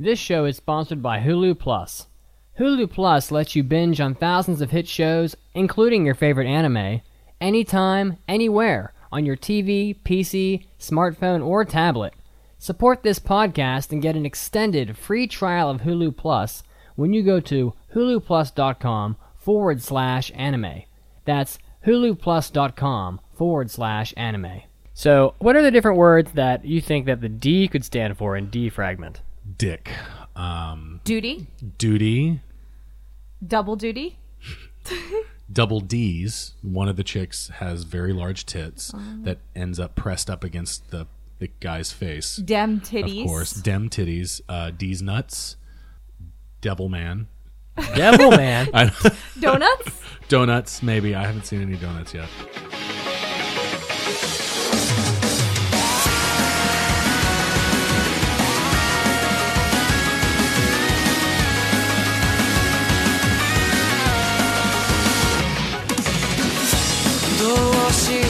This show is sponsored by Hulu Plus. Hulu Plus lets you binge on thousands of hit shows, including your favorite anime, anytime, anywhere, on your TV, PC, smartphone, or tablet. Support this podcast and get an extended free trial of Hulu Plus when you go to huluplus.com forward slash anime. That's huluplus.com forward slash anime. So, what are the different words that you think that the D could stand for in defragment? Dick. Um, Duty, duty. double duty. Double D's. One of the chicks has very large tits that ends up pressed up against the, the guy's face. Dem titties. Of course. Dem titties. Uh, D's nuts. Devil man. Devil Man. Donuts. donuts, maybe. I haven't seen any donuts yet. ど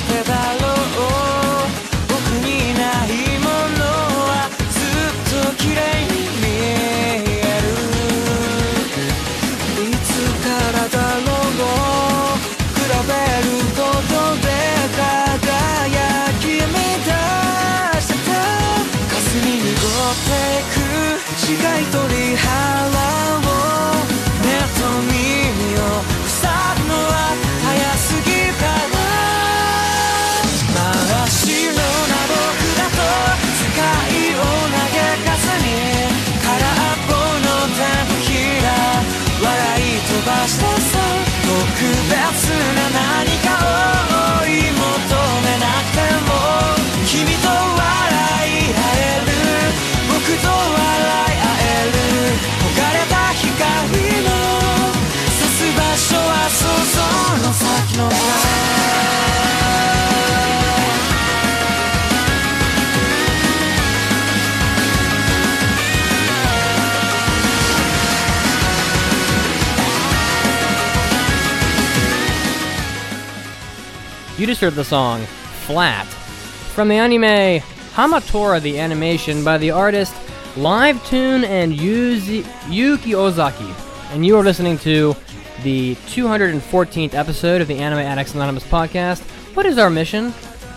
You just heard the song Flat from the anime Hamatora the Animation by the artist Live Tune and Yuzi- Yuki Ozaki. And you are listening to the 214th episode of the Anime Addicts Anonymous podcast. What is our mission?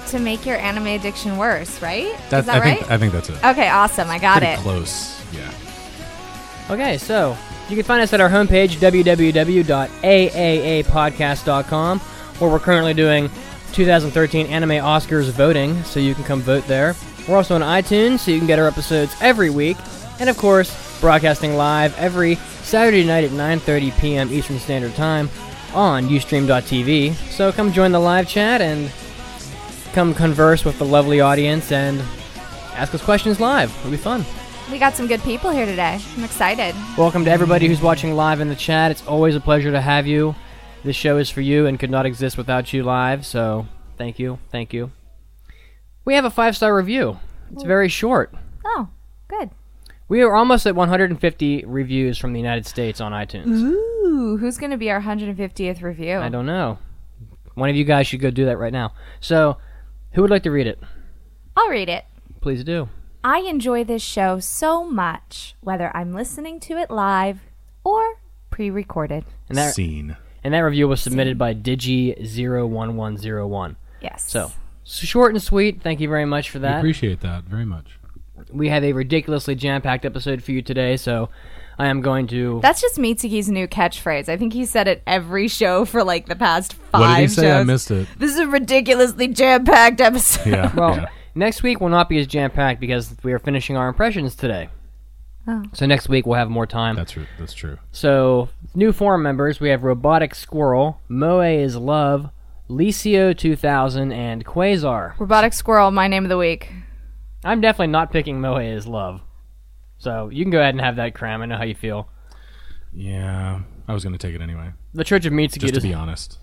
To make your anime addiction worse, right? That, Is that I right? think I think that's it. okay, awesome. I got Pretty it. close. Yeah. Okay, so you can find us at our homepage, www.aaapodcast.com, where we're currently doing 2013 Anime Oscars voting, so you can come vote there. We're also on iTunes, so you can get our episodes every week, and of course, broadcasting live every Saturday night at 9:30 p.m. Eastern Standard Time on Ustream.tv. So come join the live chat and come converse with the lovely audience and ask us questions live. It'll be fun. We got some good people here today. I'm excited. Welcome to everybody who's watching live in the chat. It's always a pleasure to have you. This show is for you and could not exist without you live, so thank you, thank you. We have a five star review. It's very short. Oh, good. We are almost at 150 reviews from the United States on iTunes. Ooh, who's going to be our 150th review? I don't know. One of you guys should go do that right now. So, who would like to read it? I'll read it. Please do. I enjoy this show so much, whether I'm listening to it live or pre recorded. And that Scene. And that review was submitted by Digi01101. Yes. So, short and sweet. Thank you very much for that. We that. appreciate that very much. we have a ridiculously jam-packed episode for you today, so I am going to. That's just Mitsugi's new catchphrase. I think he said it every show for like the past five What did he say? shows. I missed it. This is a ridiculously jam packed episode. Yeah. well, yeah. next week will not be as jam-packed because we are finishing our impressions today. Oh. So next week we'll have more time. That's true. That's true. So new forum members, we have Robotic Squirrel, Moe is Love, Licio 2000, and Quasar. Robotic Squirrel, my name of the week. I'm definitely not picking Moe is Love. So you can go ahead and have that cram. I know how you feel. Yeah. I was gonna take it anyway. The Church of Mitsugi Just to does, be honest.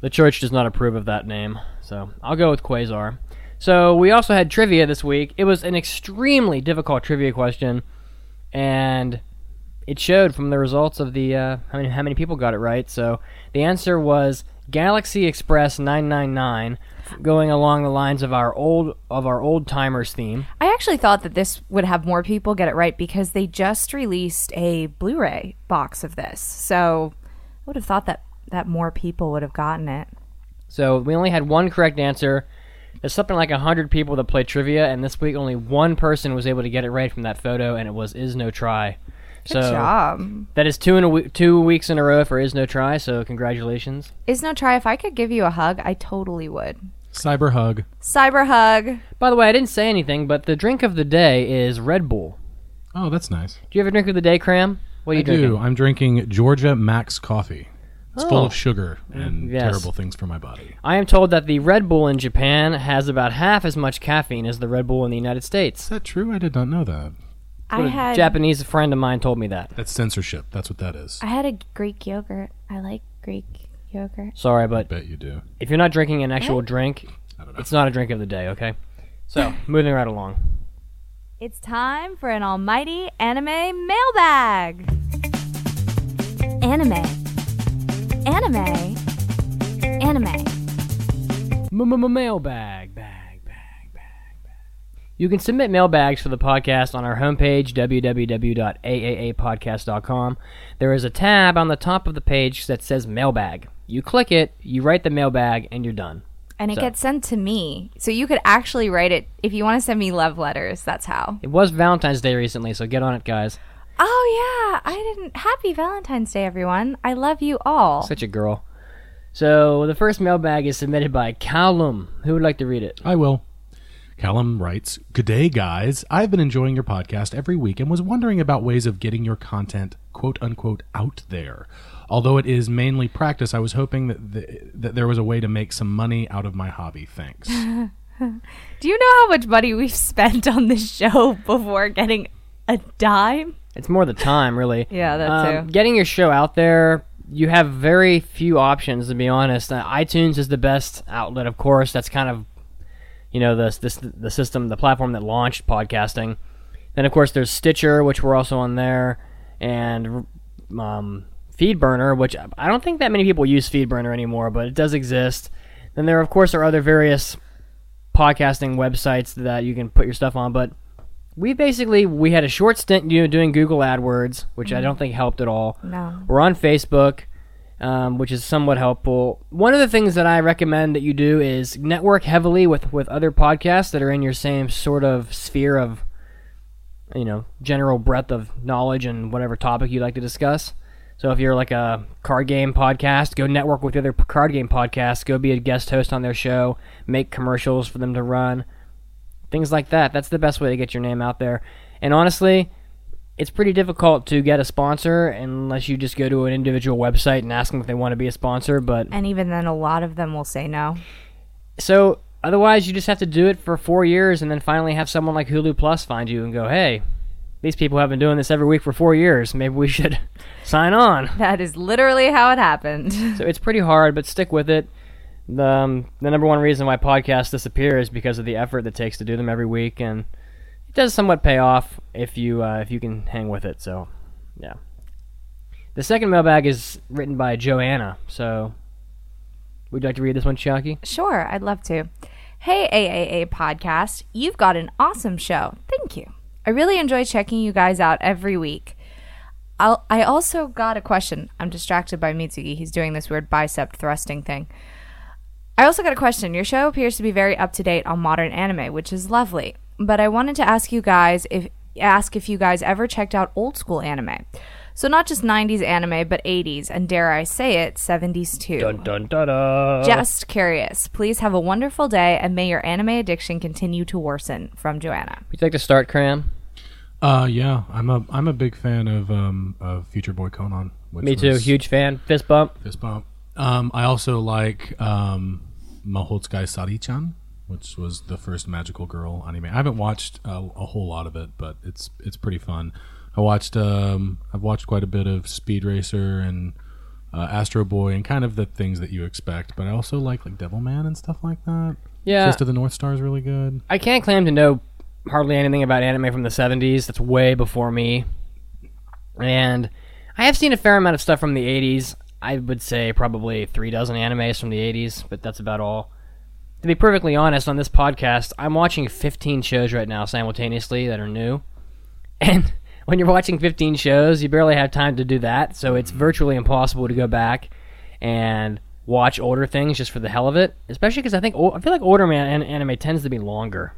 the church does not approve of that name, so I'll go with Quasar. So we also had trivia this week. It was an extremely difficult trivia question, and it showed from the results of the uh, how many how many people got it right. So the answer was Galaxy Express 999 going along the lines of our old of our old timers theme. I actually thought that this would have more people get it right because they just released a Blu-ray box of this. So I would have thought that that more people would have gotten it. So we only had one correct answer. There's something like hundred people that play trivia, and this week only one person was able to get it right from that photo, and it was is no try. Good so job. that is two in a two weeks in a row for is no try. So congratulations. Is no try. If I could give you a hug, I totally would. Cyber hug. Cyber hug. By the way, I didn't say anything, but the drink of the day is Red Bull. Oh, that's nice. Do you have a drink of the day, Cram? What are you I drinking? do. I'm drinking Georgia Max coffee. It's full Oh. of sugar and mm, yes. terrible things for my body. I am told that the Red Bull in Japan has about half as much caffeine as the Red Bull in the United States. Is that true? I did not know that. I A had Japanese friend of mine told me that. That's censorship. That's what that is. I had a Greek yogurt. I like Greek yogurt. Sorry, but bet you do. if you're not drinking an actual drink, I don't know. it's not a drink of the day, okay? So, moving right along. It's time for an almighty anime mailbag. Anime. Anime. Anime. Mailbag, bag, bag, bag, bag. You can submit mailbags for the podcast on our homepage, www.aaapodcast.com. There is a tab on the top of the page that says mailbag. You click it, you write the mailbag, and you're done. And it So- gets sent to me. So you could actually write it if you want to send me love letters. That's how. It was Valentine's Day recently, so get on it, guys. Oh, yeah. I didn't. Happy Valentine's Day, everyone. I love you all. Such a girl. So, the first mailbag is submitted by Callum. Who would like to read it? I will. Callum writes, Good day, guys. I've been enjoying your podcast every week and was wondering about ways of getting your content, quote unquote, out there. Although it is mainly practice, I was hoping that, the, that there was a way to make some money out of my hobby. Thanks. Do you know how much money we've spent on this show before getting a dime? It's more the time, really. Yeah, that Um, too. Getting your show out there, you have very few options, to be honest. Uh, iTunes is the best outlet, of course. That's kind of, you know, the, this, the system, the platform that launched podcasting. Then, of course, there's Stitcher, which we're also on there, and um, FeedBurner, which I don't think that many people use FeedBurner anymore, but it does exist. Then there, of course, are other various podcasting websites that you can put your stuff on, but we basically we had a short stint you know, doing Google AdWords, which I don't think helped at all. No. We're on Facebook, um, which is somewhat helpful. One of the things that I recommend that you do is network heavily with with other podcasts that are in your same sort of sphere of, you know, general breadth of knowledge and whatever topic you'd like to discuss. So if you're like a card game podcast, go network with other card game podcasts. Go be a guest host on their show. Make commercials for them to run things like that. That's the best way to get your name out there. And honestly, it's pretty difficult to get a sponsor unless you just go to an individual website and ask them if they want to be a sponsor. But And even then, a lot of them will say no. so otherwise, you just have to do it for four years and then finally have someone like Hulu Plus find you and go, hey, these people have been doing this every week for four years. Maybe we should sign on. That is literally how it happened. So it's pretty hard, but stick with it. The, um, the number one reason why podcasts disappear is because of the effort that takes to do them every week, and it does somewhat pay off if you uh, if you can hang with it. So, yeah. The second mailbag is written by Joanna. So, would you like to read this one, Chucky? Sure, I'd love to. Hey, AAA podcast, you've got an awesome show. Thank you. I really enjoy checking you guys out every week. I'll, I also got a question. I'm distracted by Mitsugi. He's doing this weird bicep thrusting thing. I also got a question. Your show appears to be very up to date on modern anime, which is lovely. But I wanted to ask you guys if ask if you guys ever checked out old school anime. So not just 90s anime, but 80s and dare I say it, 70s too. Dun dun dun dun. Just curious. Please have a wonderful day and may your anime addiction continue to worsen. From Joanna. Would you like to start, Cram? uh, yeah, I'm a I'm a big fan of um of Future Boy Conan. Which Me too. was Huge fan. Fist bump. Fist bump. Um, I also like um, Mahotsukai Sari-chan, which was the first magical girl anime. I haven't watched a, a whole lot of it, but it's it's pretty fun. I watched um, I've watched quite a bit of Speed Racer and uh, Astro Boy and kind of the things that you expect. But I also like like Devil Man and stuff like that. Yeah. Fist of the North Star is really good. I can't claim to know hardly anything about anime from the 70s. That's way before me. And I have seen a fair amount of stuff from the 80s. I would say probably three dozen animes from the 80s, but that's about all. to be perfectly honest, on this podcast, I'm watching 15 shows right now simultaneously that are new. And when you're watching 15 shows, you barely have time to do that. So it's virtually impossible to go back and watch older things just for the hell of it. Especially because I think I feel like older man anime tends to be longer.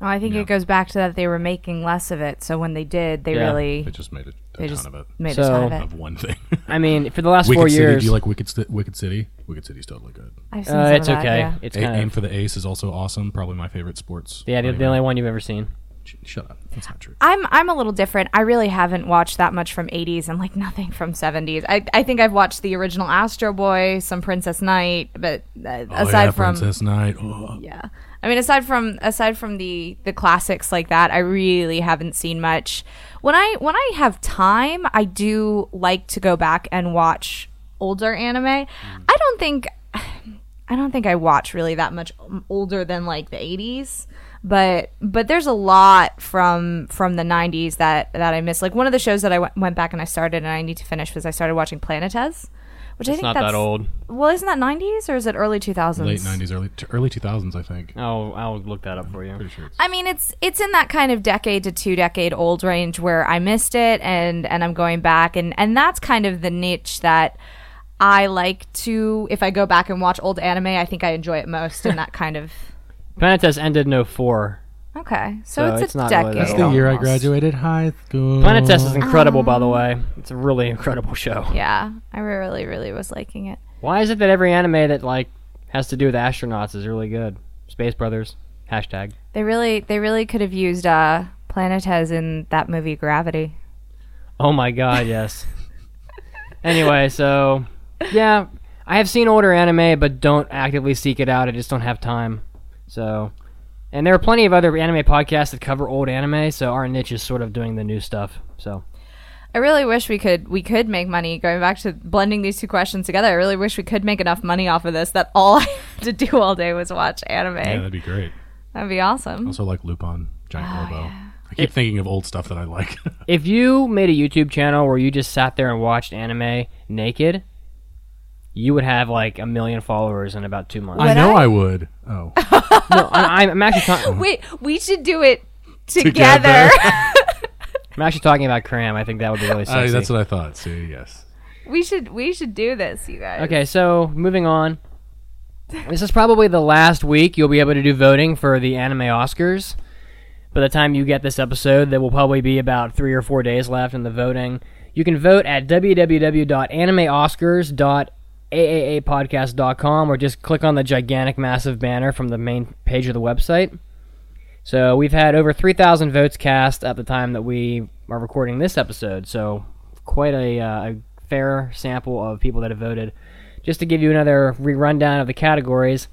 Oh, I think Yeah. it goes back to that they were making less of it. So when they did, they Yeah. really They just made a, a they ton just of it. made So- a ton of it. Of one thing. I mean, for the last Wicked four City. years, Do you like Wicked, St- Wicked City? Wicked City's totally good. I've seen uh, some it's of that, okay. yeah. It's A- kind Aim of for the Ace is also awesome. Probably my favorite sports. yeah, the, the anime. only one you've ever seen. Sh- Shut up. That's not true. I'm I'm a little different. I really haven't watched that much from 80s and like nothing from 70s. I I think I've watched the original Astro Boy, some Princess Knight, but uh, Oh, aside yeah, from Princess Knight. Oh. yeah. I mean aside from aside from the the classics like that, I really haven't seen much. When I when I have time, I do like to go back and watch older anime. Mm. I don't think I don't think I watch really that much older than like the 80s, but but there's a lot from from the 90s that that I miss. Like one of the shows that I w- went back and I started and I need to finish was I started watching Planetes, which I It's think not that's that old. Well, isn't that 90s or is it early 2000s? Late '90s, early t- early 2000s, I think. Oh, I'll look that up for you. Pretty sure. I mean, it's it's in that kind of decade to two decade old range where I missed it and and I'm going back and and that's kind of the niche that I like to if I go back and watch old anime, I think I enjoy it most in that kind of Planetes ended in 04. Okay, so, So it's, it's a not really decade. That's the old. year I graduated high school. Planetes is incredible, by the way. It's a really incredible show. Yeah, I really, really was liking it. Why is it that every anime that like has to do with astronauts is really good? Space Brothers hashtag. They really, they really could have used uh, Planetes in that movie Gravity. Oh my god, yes. anyway, so yeah, I have seen older anime, but don't actively seek it out. I just don't have time. So, and there are plenty of other anime podcasts that cover old anime. So our niche is sort of doing the new stuff. So I really wish we could we could make money going back to blending these two questions together. I really wish we could make enough money off of this that all I had to do all day was watch anime. Yeah, that'd be great. That'd be awesome. Also, like Lupin, Giant Oh, Robo. I keep thinking of old stuff that I like. if you made a YouTube channel where you just sat there and watched anime naked, you would have like a million followers in about two months. I Would know I? I would. Oh, no, I, I'm actually talking. Wait, we should do it together. Together. I'm actually talking about Cram. I think that would be really Uh, sexy. that's what I thought. See, yes. we should we should do this, you guys. Okay, so moving on. This is probably the last week you'll be able to do voting for the anime Oscars. By the time you get this episode, there will probably be about three or four days left in the voting. You can vote at www.animeoscars.aaapodcast.com or just click on the gigantic, massive banner from the main page of the website. So we've had over 3,000 votes cast at the time that we are recording this episode. So quite a, uh, a fair sample of people that have voted. Just to give you another re rundown of the categories,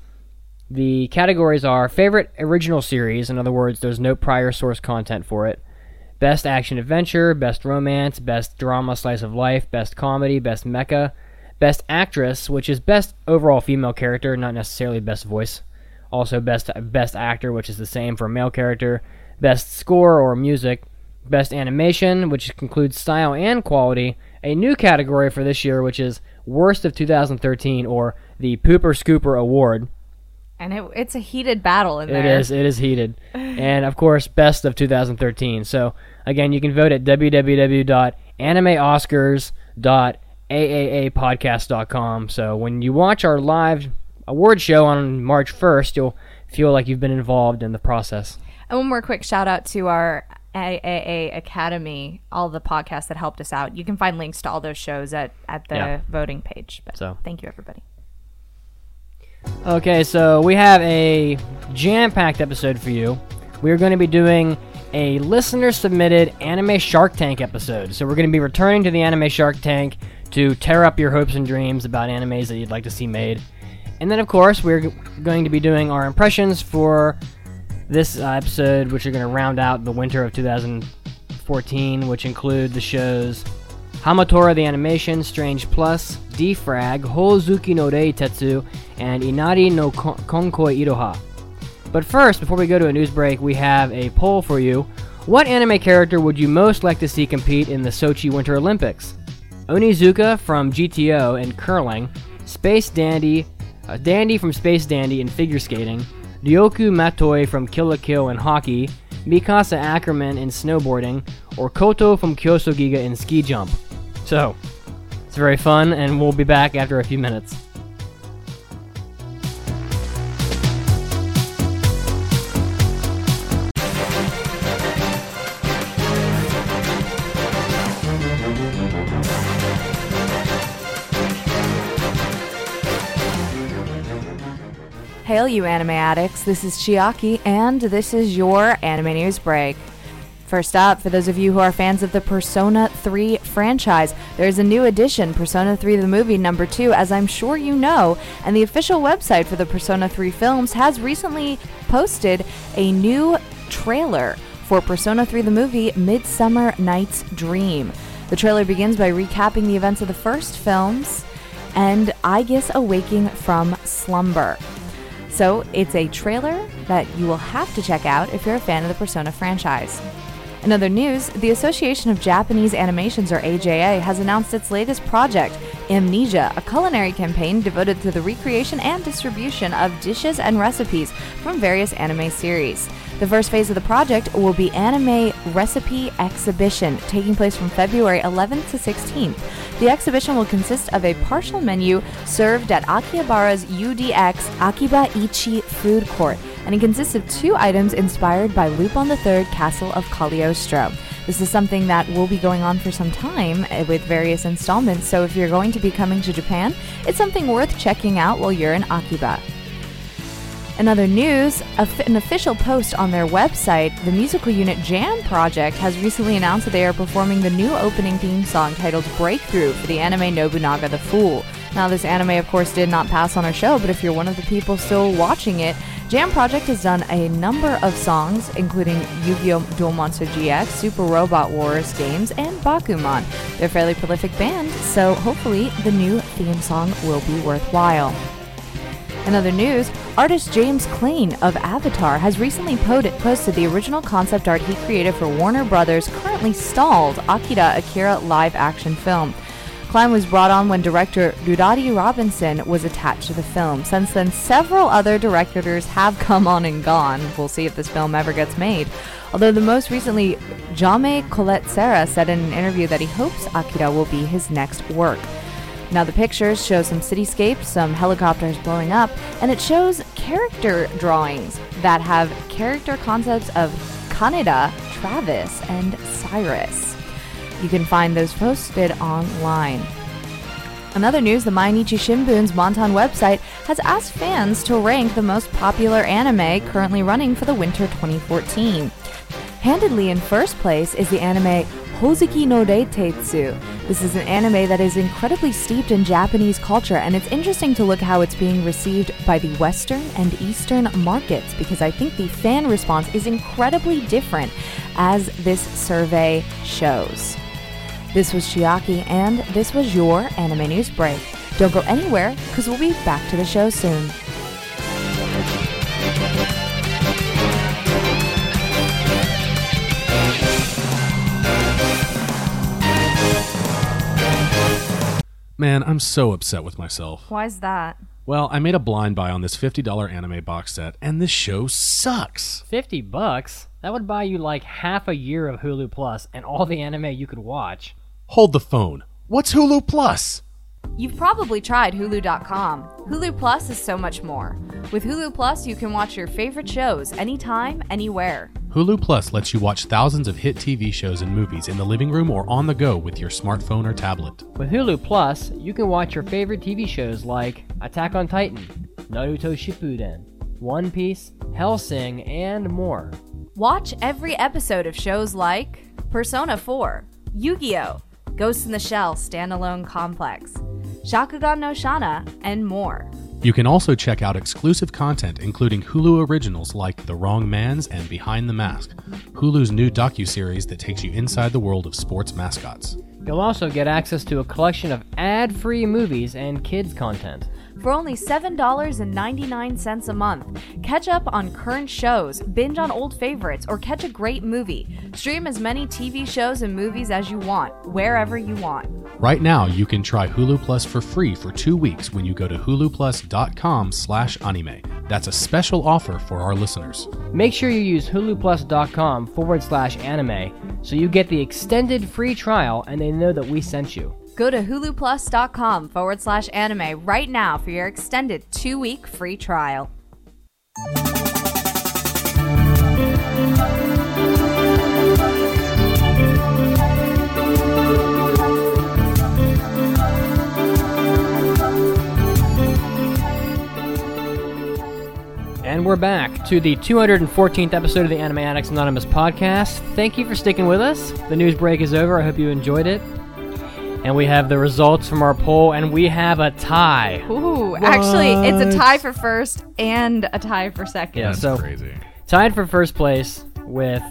the categories are favorite original series. In other words, there's no prior source content for it. Best action adventure, best romance, best drama slice of life, best comedy, best mecha, best actress, which is best overall female character, not necessarily best voice. Also best best actor, which is the same for a male character. Best score or music, best animation, which includes style and quality. A new category for this year, which is worst of 2013 or the Pooper Scooper Award. And it, it's a heated battle in It there. is. It is heated. and of course, best of 2013. So again, you can vote at www.animeoscars.aaapodcast.com. So when you watch our live award show on March 1st, you'll feel like you've been involved in the process. And one more quick shout out to our AAA Academy, all the podcasts that helped us out. You can find links to all those shows at, at the Yeah. voting page. But So. thank you, everybody. Okay, so we have a jam-packed episode for you. We're going to be doing a listener-submitted anime Shark Tank episode. So we're going to be returning to the anime Shark Tank to tear up your hopes and dreams about animes that you'd like to see made. And then, of course, we're g- going to be doing our impressions for this episode, which are going to round out the winter of 2014, which include the shows Hamatora the Animation, Strange Plus, D-Frag, Hozuki no Rei Tetsu, and Inari no Kon- Konkoi Iroha. But first, before we go to a news break, we have a poll for you. What anime character would you most like to see compete in the Sochi Winter Olympics? Onizuka from GTO in curling, Space Dandy uh, Dandy from Space Dandy in figure skating, Ryuko Matoi from Kill la Kill in hockey, Mikasa Ackerman in snowboarding, or Koto from Kyosogiga in ski jump. So, it's very fun, and we'll be back after a few minutes. You anime addicts. This is Chiaki, and this is your anime news break. First up, for those of you who are fans of the Persona 3 franchise, there's a new edition, Persona 3 the movie number 2, as I'm sure you know, and the official website for the Persona 3 films has recently posted a new trailer for Persona 3 the movie Midsummer Knight's Dream. The trailer begins by recapping the events of the first films and I guess awaking from slumber. So it's a trailer that you will have to check out if you're a fan of the Persona franchise. In other news, the Association of Japanese Animations, or AJA, has announced its latest project, Amnesia, a culinary campaign devoted to the recreation and distribution of dishes and recipes from various anime series. The first phase of the project will be Anime Recipe Exhibition, taking place from February 11th to 16th. The exhibition will consist of a partial menu served at Akihabara's UDX Akiba Ichi food court, and it consists of two items inspired by Lupin III Castle of Cagliostro. This is something that will be going on for some time eh, with various installments, so if you're going to be coming to Japan, it's something worth checking out while you're in Akiba. In other news, an official post on their website, the musical unit Jam Project has recently announced that they are performing the new opening theme song titled Breakthrough for the anime Nobunaga the Fool. Now, this anime, of course, did not pass on our show, but if you're one of the people still watching it, Jam Project has done a number of songs, including Yu-Gi-Oh! Duel Monster GX, Super Robot Wars games, and Bakuman. They're a fairly prolific band, so hopefully the new theme song will be worthwhile. In other news, artist James Clyne of Avatar has recently posted the original concept art he created for Warner Brothers' currently stalled Akira Akira live action film. Clyne was brought on when director Ruairi Robinson was attached to the film. Since then, several other directors have come on and gone. We'll see if this film ever gets made. Although the most recently, Jaume Collet-Serra said in an interview that he hopes Akira will be his next work. Now, the pictures show some cityscapes, some helicopters blowing up, and it shows character drawings that have character concepts of Kaneda, Travis, and Cyrus. You can find those posted online. Another news, the Mainichi Shimbun's Mantan website has asked fans to rank the most popular anime currently running for the winter 2014. Handedly in first place is the anime Hoozuki no Reitetsu. This is an anime that is incredibly steeped in Japanese culture, and it's interesting to look how it's being received by the Western and Eastern markets because I think the fan response is incredibly different as this survey shows. This was Chiaki, and this was your anime news break. Don't go anywhere because we'll be back to the show soon. Man, I'm so upset with myself. Why's that? Well, I made a blind buy on this $50 anime box set, and this show sucks. 50 bucks? That would buy you like half a year of Hulu Plus and all the anime you could watch. Hold the phone. What's Hulu Plus? You've probably tried Hulu.com. Hulu Plus is so much more. With Hulu Plus, you can watch your favorite shows anytime, anywhere. Hulu Plus lets you watch thousands of hit TV shows and movies in the living room or on the go with your smartphone or tablet. With Hulu Plus, you can watch your favorite TV shows like Attack on Titan, Naruto Shippuden, One Piece, Hellsing, and more. Watch every episode of shows like Persona 4, Yu Gi Oh!, Ghost in the Shell Standalone Complex, Shakugan no Shana, and more. You can also check out exclusive content including Hulu originals like The Wrong Mans and Behind the Mask, Hulu's new docu-series that takes you inside the world of sports mascots. You'll also get access to a collection of ad-free movies and kids content. For only $7.99 a month. Catch up on current shows, binge on old favorites, or catch a great movie. Stream as many TV shows and movies as you want, wherever you want. Right now, you can try Hulu Plus for free for two weeks when you go to huluplus.com slash anime. That's a special offer for our listeners. Make sure you use huluplus.com forward slash anime so you get the extended free trial and they know that we sent you. Go to huluplus.com forward slash anime right now for your extended two week free trial. And we're back to the 214th episode of the Anime Addicts Anonymous podcast. Thank you for sticking with us. The news break is over. I hope you enjoyed it. And we have the results from our poll, and we have a tie. Ooh, actually, it's a tie for first and a tie for second. Yeah, That's so crazy. tied for first place with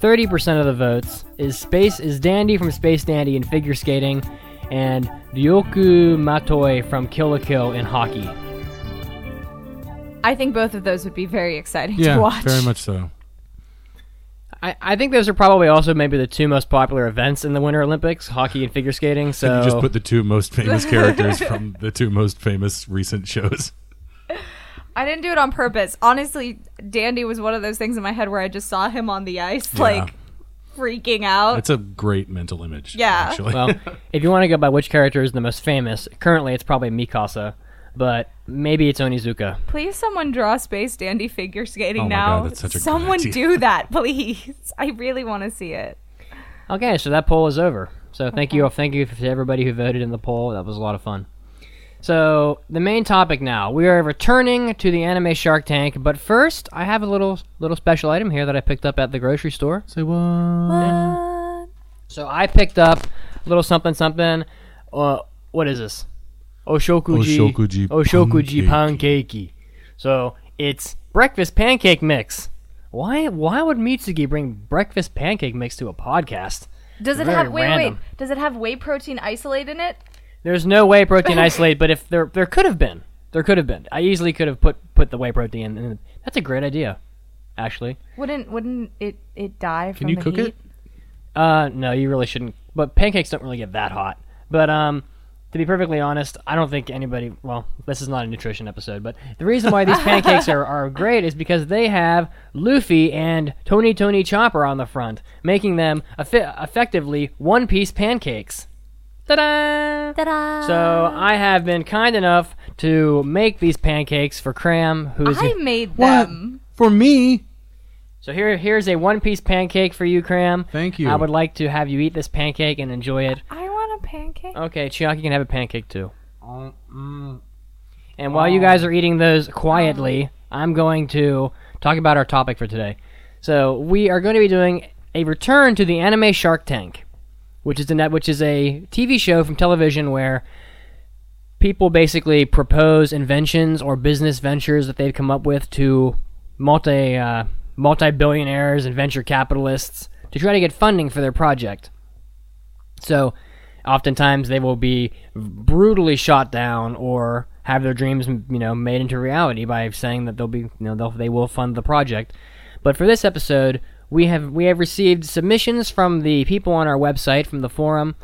30% of the votes is Space is Dandy from Space Dandy in figure skating, and Ryuko Matoi from Kill la Kill in hockey. I think both of those would be very exciting Yeah, to watch. very much so. I, I think those are probably also maybe the two most popular events in the Winter Olympics, hockey and figure skating. So you just put the two most famous characters from the two most famous recent shows. I didn't do it on purpose. Honestly, Dandy was one of those things in my head where I just saw him on the ice, like freaking out. That's a great mental image. Yeah. Actually. well, if you want to go by which character is the most famous, currently it's probably Mikasa, but maybe it's Onizuka. Please, someone draw Space Dandy figure skating Oh my now. God, that's such a good someone idea. do that, please. I really want to see it. Okay, so that poll is over. So thank you, thank you to everybody who voted in the poll. That was a lot of fun. So the main topic now, we are returning to the anime Shark Tank, but first I have a little little special item here that I picked up at the grocery store. Say what? So I picked up a little something something. Uh, what is this? Oshokuji Oshokuji Oshokuji pancake. So it's breakfast pancake mix. Why why would Mitsugi bring breakfast pancake mix to a podcast? Does it Very have wait random. wait? Does it have whey protein isolate in it? There's no whey protein isolate, but if there there could have been, there could have been. I easily could have put put the whey protein in. That's a great idea, actually. Wouldn't wouldn't it it die from Can you the cook heat? it? Uh, no, you really shouldn't. But pancakes don't really get that hot. But um, to be perfectly honest, I don't think anybody. Well, this is not a nutrition episode, but the reason why these pancakes are, are great is because they have Luffy and Tony Tony Chopper on the front, making them effi- effectively one piece pancakes. Ta-da! Ta-da! So I have been kind enough to make these pancakes for Cram, who's I made What? them. For me? so here. Here's a one-piece pancake for you, Cram. Thank you. I would like to have you eat this pancake and enjoy it. I want a pancake. Okay, Chiaki can have a pancake too. And while you guys are eating those quietly, I'm going to talk about our topic for today. So we are going to be doing a return to the anime Shark Tank, which is a net, which is a TV show from television where people basically propose inventions or business ventures that they've come up with to multi uh, multi billionaires and venture capitalists to try to get funding for their project. So, oftentimes they will be brutally shot down or have their dreams, you know, made into reality by saying that they'll be, you know, they'll, they will fund the project. But for this episode, we have we have received submissions from the people on our website, from the forum,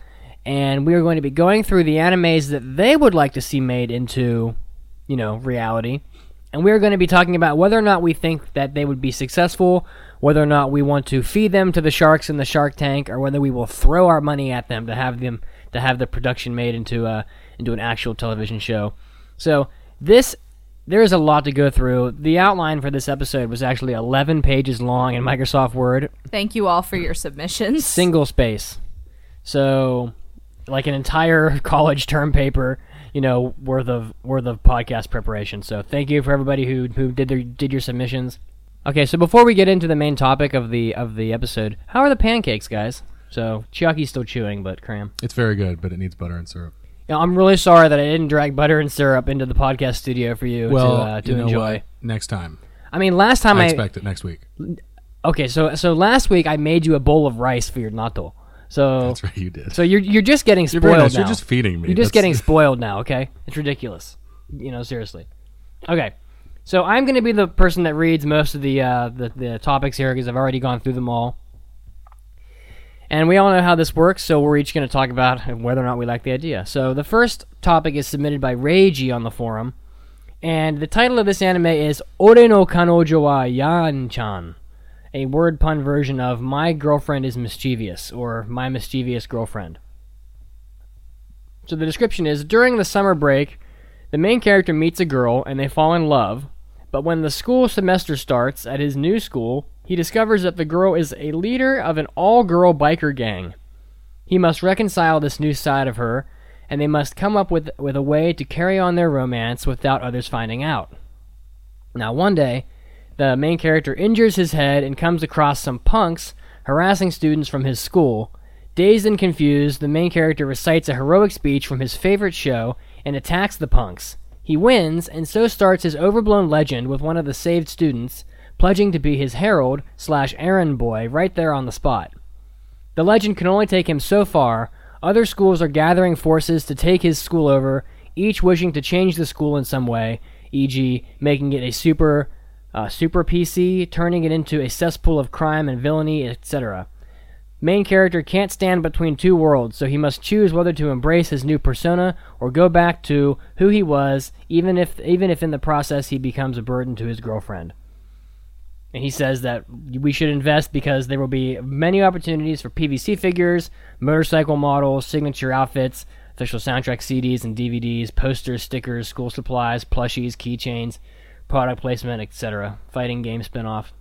and we are going to be going through the animes that they would like to see made into, you know, reality. And we're going to be talking about whether or not we think that they would be successful, whether or not we want to feed them to the sharks in the shark tank, or whether we will throw our money at them to have them to have the production made into a into an actual television show. So this there is a lot to go through. The outline for this episode was actually 11 pages long in Microsoft Word, Thank you all for your submissions. single space. So, like an entire college term paper, you know, worth of worth of podcast preparation. So, thank you for everybody who who did their did your submissions. Okay, so before we get into the main topic of the of the episode, how are the pancakes, guys? So, Chiaki's still chewing, but cram. It's very good, but it needs butter and syrup. Yeah, I'm really sorry that I didn't drag butter and syrup into the podcast studio for you Well, to, uh, to you know enjoy. what? Next time. I mean, last time I I, expect it next week. okay, so so last week I made you a bowl of rice for your natto. So That's right, you did. so you're you're just getting You're spoiled nice. now. You're just feeding me. You're just That's- getting spoiled now, okay? It's ridiculous. You know, seriously. Okay. So I'm going to be the person that reads most of the uh, the, the topics here because I've already gone through them all. And we all know how this works, so we're each going to talk about whether or not we like the idea. So the first topic is submitted by Reiji on the forum, and the title of this anime is Ore no kanojo wa Yan-chan, a word pun version of My Girlfriend is Mischievous, or My Mischievous Girlfriend. So the description is during the summer break, the main character meets a girl and they fall in love, but when the school semester starts at his new school, he discovers that the girl is a leader of an all girl biker gang. He must reconcile this new side of her, and they must come up with, with a way to carry on their romance without others finding out. Now, one day, the main character injures his head and comes across some punks harassing students from his school. Dazed and confused, the main character recites a heroic speech from his favorite show and attacks the punks. He wins, and so starts his overblown legend with one of the saved students, pledging to be his herald slash errand boy right there on the spot. The legend can only take him so far. Other schools are gathering forces to take his school over, each wishing to change the school in some way, e.g., making it a super uh, super PC, turning it into a cesspool of crime and villainy, etc. Main character can't stand between two worlds, so he must choose whether to embrace his new persona or go back to who he was, even if even if in the process he becomes a burden to his girlfriend. And he says that we should invest because there will be many opportunities for PVC figures, motorcycle models, signature outfits, official soundtrack CDs and DVDs, posters, stickers, school supplies, plushies, keychains, product placement, etc. Fighting game spin-off.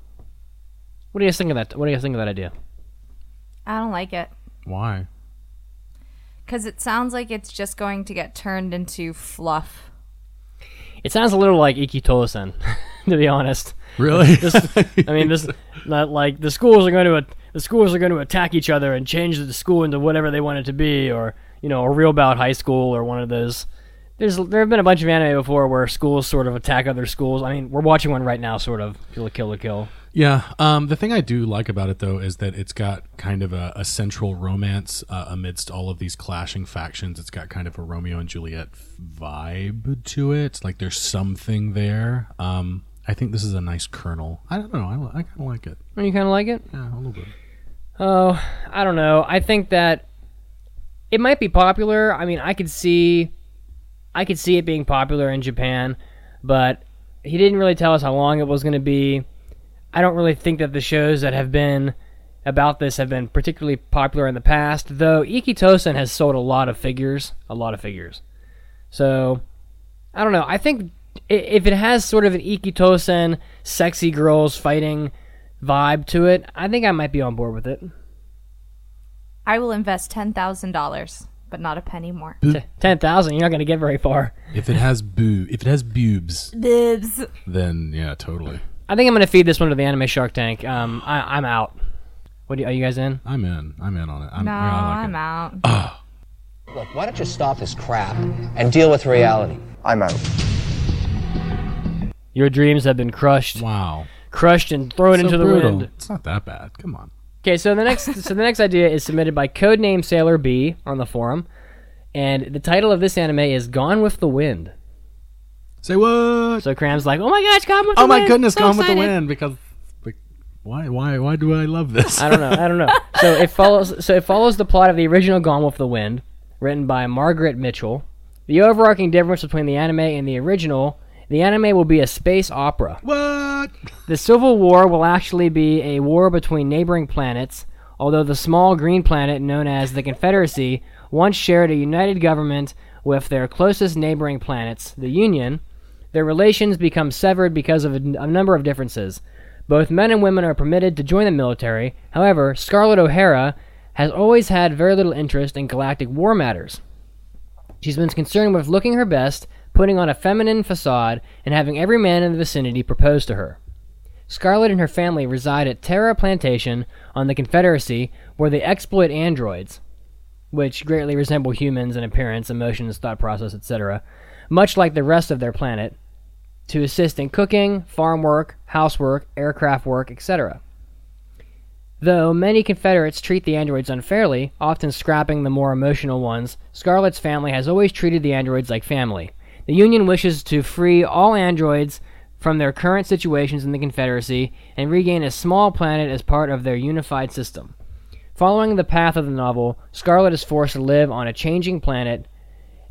What do you guys think of that? What do you guys think of that idea? I don't like it Why? because it sounds like it's just going to get turned into fluff. It sounds a little like Ikki Tousen, to be honest. Really? I mean, this not like the schools are going to the schools are going to attack each other and change the school into whatever they want it to be, or you know, a real bout high school or one of those. There's there have been a bunch of anime before where schools sort of attack other schools. I mean, we're watching one right now, sort of kill a kill a kill. Yeah. Um, the thing I do like about it, though, is that it's got kind of a, a central romance uh, amidst all of these clashing factions. It's got kind of a Romeo and Juliet vibe to it. Like there's something there. Um, I think this is a nice kernel. I don't know. I, I kind of like it. You kind of like it? Yeah, a little bit. Oh, I don't know. I think that it might be popular. I mean, I could see, I could see it being popular in Japan, but he didn't really tell us how long it was going to be. I don't really think that the shows that have been about this have been particularly popular in the past, though Ikki Tousen has sold a lot of figures, a lot of figures. So, I don't know. I think if it has sort of an Ikki Tousen sexy girls fighting vibe to it, I think I might be on board with it. I will invest ten thousand dollars, but not a penny more. T- Ten thousand, you're not going to get very far. If it has boo, if it has boobs, Bibs. then yeah, totally. I think I'm going to feed this one to the anime Shark Tank. Um, I, I'm out. What do you, are you guys in? I'm in. I'm in on it. I'm, No, yeah, I like I'm it. out. Look, why don't you stop this crap and deal with reality? I'm out. Your dreams have been crushed, Wow. crushed and thrown So into the brutal. wind. It's not that bad. Come on. Okay, so the next, so the next idea is submitted by Codename Sailor B on the forum, and the title of this anime is "Gone with the Wind." Say what? So Cram's like, "Oh my gosh, Gone with the Wind. oh my goodness, so Gone with the. Wind because like, why why why do I love this? I don't know. I don't know. So it follows. So it follows the plot of the original Gone with the Wind, written by Margaret Mitchell. The overarching difference between the anime and the original: the anime will be a space opera. what? The Civil War will actually be a war between neighboring planets, although the small green planet known as the Confederacy once shared a united government with their closest neighboring planets, the Union. Their relations become severed because of a, a number of differences. Both men and women are permitted to join the military. However, Scarlett O'Hara has always had very little interest in galactic war matters. She's been concerned with looking her best, putting on a feminine facade, and having every man in the vicinity propose to her. Scarlett and her family reside at Terra Plantation on the Confederacy, where they exploit androids, which greatly resemble humans in appearance, emotions, thought process, etc., much like the rest of their planet, to assist in cooking, farm work, housework, aircraft work, etc. Though many Confederates treat the androids unfairly, often scrapping the more emotional ones, Scarlet's family has always treated the androids like family. The Union wishes to free all androids from their current situations in the Confederacy and regain a small planet as part of their unified system. Following the path of the novel, Scarlet is forced to live on a changing planet,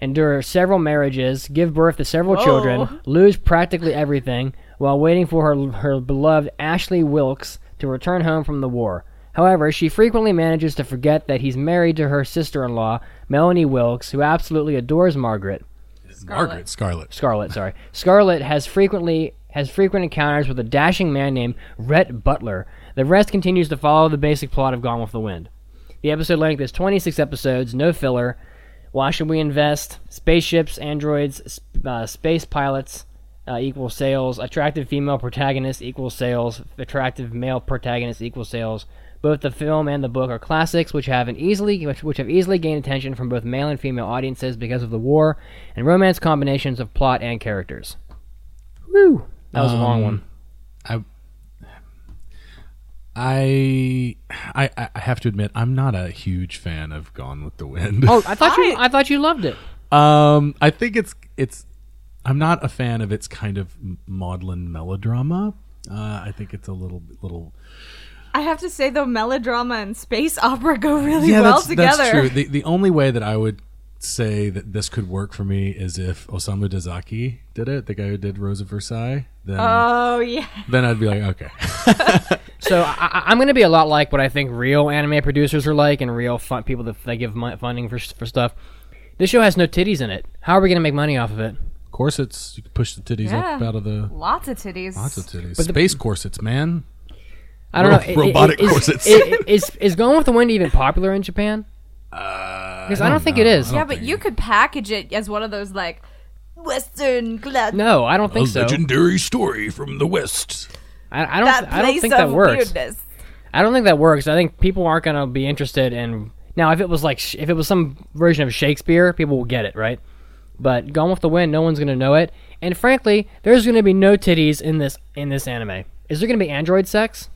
endure several marriages, give birth to several children, lose practically everything, while waiting for her, her beloved Ashley Wilkes to return home from the war. However, she frequently manages to forget that he's married to her sister in law, Melanie Wilkes, who absolutely adores Margaret. Margaret Scarlet. Scarlet, sorry. Scarlet has frequently has frequent encounters with a dashing man named Rhett Butler. The rest continues to follow the basic plot of Gone with the Wind. The episode length is 26 episodes, no filler. Why should we invest? Spaceships, androids, sp- uh, space pilots uh, equal sales. Attractive female protagonist equals sales. Attractive male protagonist equals sales. Both the film and the book are classics, which have an easily which, which have easily gained attention from both male and female audiences because of the war and romance combinations of plot and characters. Woo! That was a long Um, one. I, I, I, I have to admit, I'm not a huge fan of Gone with the Wind. Oh, I thought you I thought you loved it. Um, I think it's it's. I'm not a fan of its kind of maudlin melodrama. Uh, I think it's a little little. I have to say though, melodrama and space opera go really yeah, well that's, together. that's true. The the only way that I would say that this could work for me is if Osamu Dezaki did it, the guy who did Rose of Versailles. Then Oh yeah. then I'd be like, okay, So I, I- I'm going to be a lot like what I think real anime producers are like, and real fun people that they give funding for for stuff. This show has no titties in it. How are we going to make money off of it? corsets. You can push the titties up out of the Lots of titties. lots of titties. But the- Space corsets, man. I don't Ro- know. i- i- robotic is, corsets. i- Is, is Gone with the Wind even popular in Japan? Uh, because I, don't think it know. is. Yeah, but you could package it as one of those like Western glad No, I don't think so. legendary story from the West. I, I don't. that I don't place think that of works. weirdness. I don't think that works. I think people aren't going to be interested in. Now, if it was like if it was some version of Shakespeare, people will get it, right? But Gone with the Wind, no one's going to know it. And frankly, there's going to be no titties in this in this anime. Is there going to be android sex?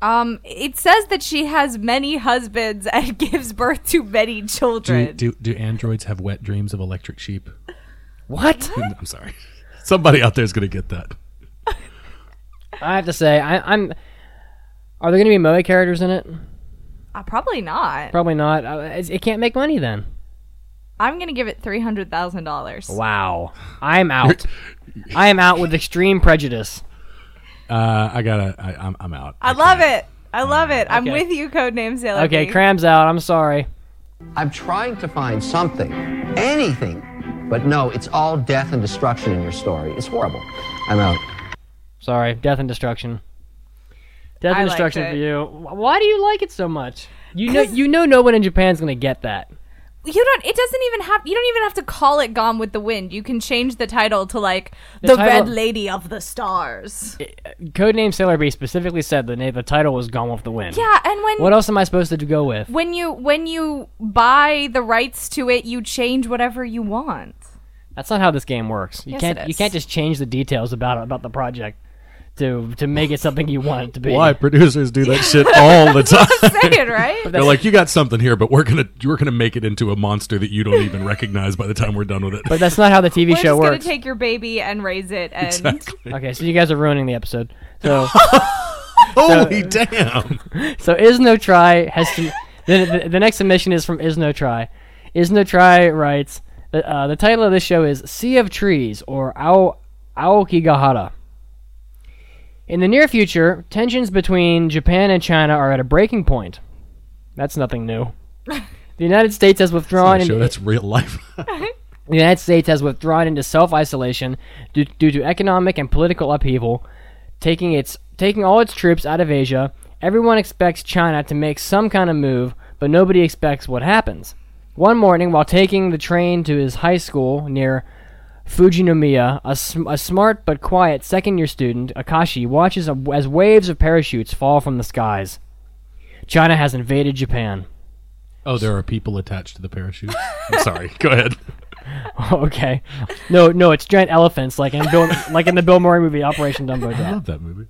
Um, it says that she has many husbands and gives birth to many children. do do androids have wet dreams of electric sheep? What? I'm sorry. Somebody out there is going to get that. I have to say, I, I'm. Are there going to be Moe characters in it? Uh, probably not. Probably not. Uh, it's- it can't make money then. I'm gonna give it three hundred thousand dollars. Wow, I'm out. I am out with extreme prejudice. Uh, I gotta. I, I'm I'm out. I love it. I love it. I'm Okay. with you, Codename Sailor. Okay, Bee. Cram's out. I'm sorry. I'm trying to find something, anything. But no, it's all death and destruction in your story. It's horrible. I'm out. Sorry. Death and destruction. Death I and liked destruction it. for you. Wh- Why do you like it so much? You know, 'Cause- you know, no one in Japan's gonna get that. You don't. It doesn't even have. You don't even have to call it "Gone with the Wind." You can change the title to like The "The, title- Red Lady of the Stars." Codename Sailor B specifically said the name, the title was "Gone with the Wind." Yeah, and when What else am I supposed to go with? when you when you buy the rights to it, you change whatever you want. That's not how this game works. You Yes, can't. You can't just change the details about about the project to to make it something you want it to be. Why producers do that shit all the time? Say it right. They're like, you got something here, but we're gonna we're gonna make it into a monster that you don't even recognize by the time we're done with it. But that's not how the TV We're show just gonna works. take your baby and raise it, and exactly. okay, so you guys are ruining the episode. So. Holy damn! So is no try has to. The, the, the next submission is from is no try. Is no try writes the, uh, the title of this show is Sea of Trees or Ao Aokigahara. In the near future, tensions between Japan and China are at a breaking point. That's nothing new. the United States has withdrawn. Show into- that's real life. the United States has withdrawn into self-isolation due, due to economic and political upheaval, taking its taking all its troops out of Asia. Everyone expects China to make some kind of move, but nobody expects what happens. One morning, while taking the train to his high school near Fujinomiya, a, sm- a smart but quiet second-year student, Akashi, watches a- as waves of parachutes fall from the skies. China has invaded Japan. oh, there are people attached to the parachutes. I'm sorry. Go ahead. okay. No, no, it's giant elephants, like in Bill, like in the Bill Murray movie Operation Dumbo I Drop. love that movie.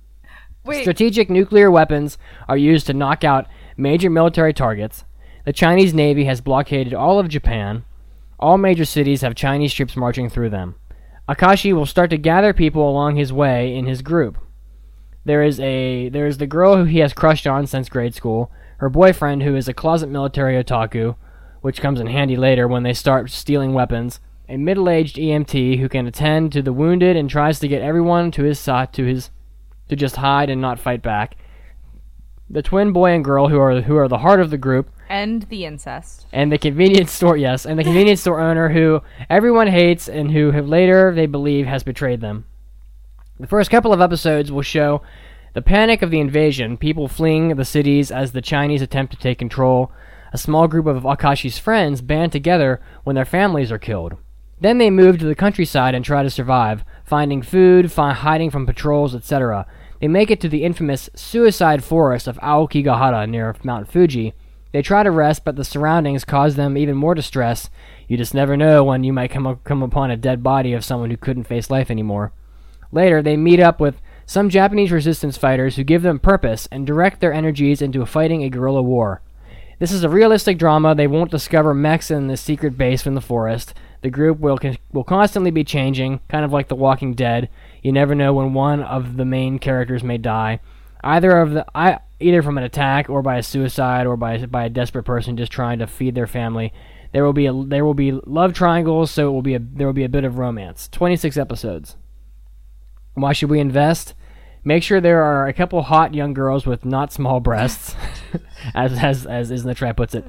Wait. Strategic nuclear weapons are used to knock out major military targets. The Chinese Navy has blockaded all of Japan. All major cities have Chinese troops marching through them. Akashi will start to gather people along his way in his group. There is a there is the girl who he has crushed on since grade school, her boyfriend who is a closet military otaku, which comes in handy later when they start stealing weapons, a middle-aged EMT who can attend to the wounded and tries to get everyone to his side to his to just hide and not fight back. The twin boy and girl who are who are the heart of the group, And the incest. and the convenience store yes, and the convenience store owner who everyone hates and who have later they believe has betrayed them. The first couple of episodes will show the panic of the invasion, people fleeing the cities as the Chinese attempt to take control. A small group of Akashi's friends band together when their families are killed. Then they move to the countryside and try to survive, finding food, fi- hiding from patrols, etc. They make it to the infamous suicide forest of Aokigahara near Mount Fuji. They try to rest, but the surroundings cause them even more distress. You just never know when you might come, up, come upon a dead body of someone who couldn't face life anymore. Later, they meet up with some Japanese resistance fighters who give them purpose and direct their energies into fighting a guerrilla war. This is a realistic drama. They won't discover mechs in the secret base in the forest. The group will will constantly be changing, kind of like The Walking Dead. You never know when one of the main characters may die, either of the I, either from an attack or by a suicide or by by a desperate person just trying to feed their family. There will be a, there will be love triangles, so it will be a, there will be a bit of romance. Twenty six episodes. Why should we invest? Make sure there are a couple hot young girls with not small breasts, as as as Isna Try puts it.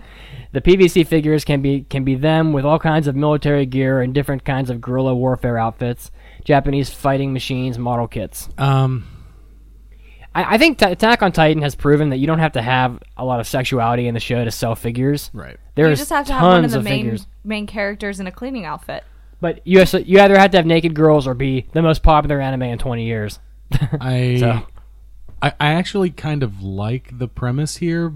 The PVC figures can be can be them with all kinds of military gear and different kinds of guerrilla warfare outfits, Japanese fighting machines, model kits. Um, I, I think T- Attack on Titan has proven that you don't have to have a lot of sexuality in the show to sell figures. right. There's you just have to tons have one of the of main figures, main characters in a cleaning outfit. but you has- you either have to have naked girls or be the most popular anime in 20 years. I, So- I I actually kind of like the premise here,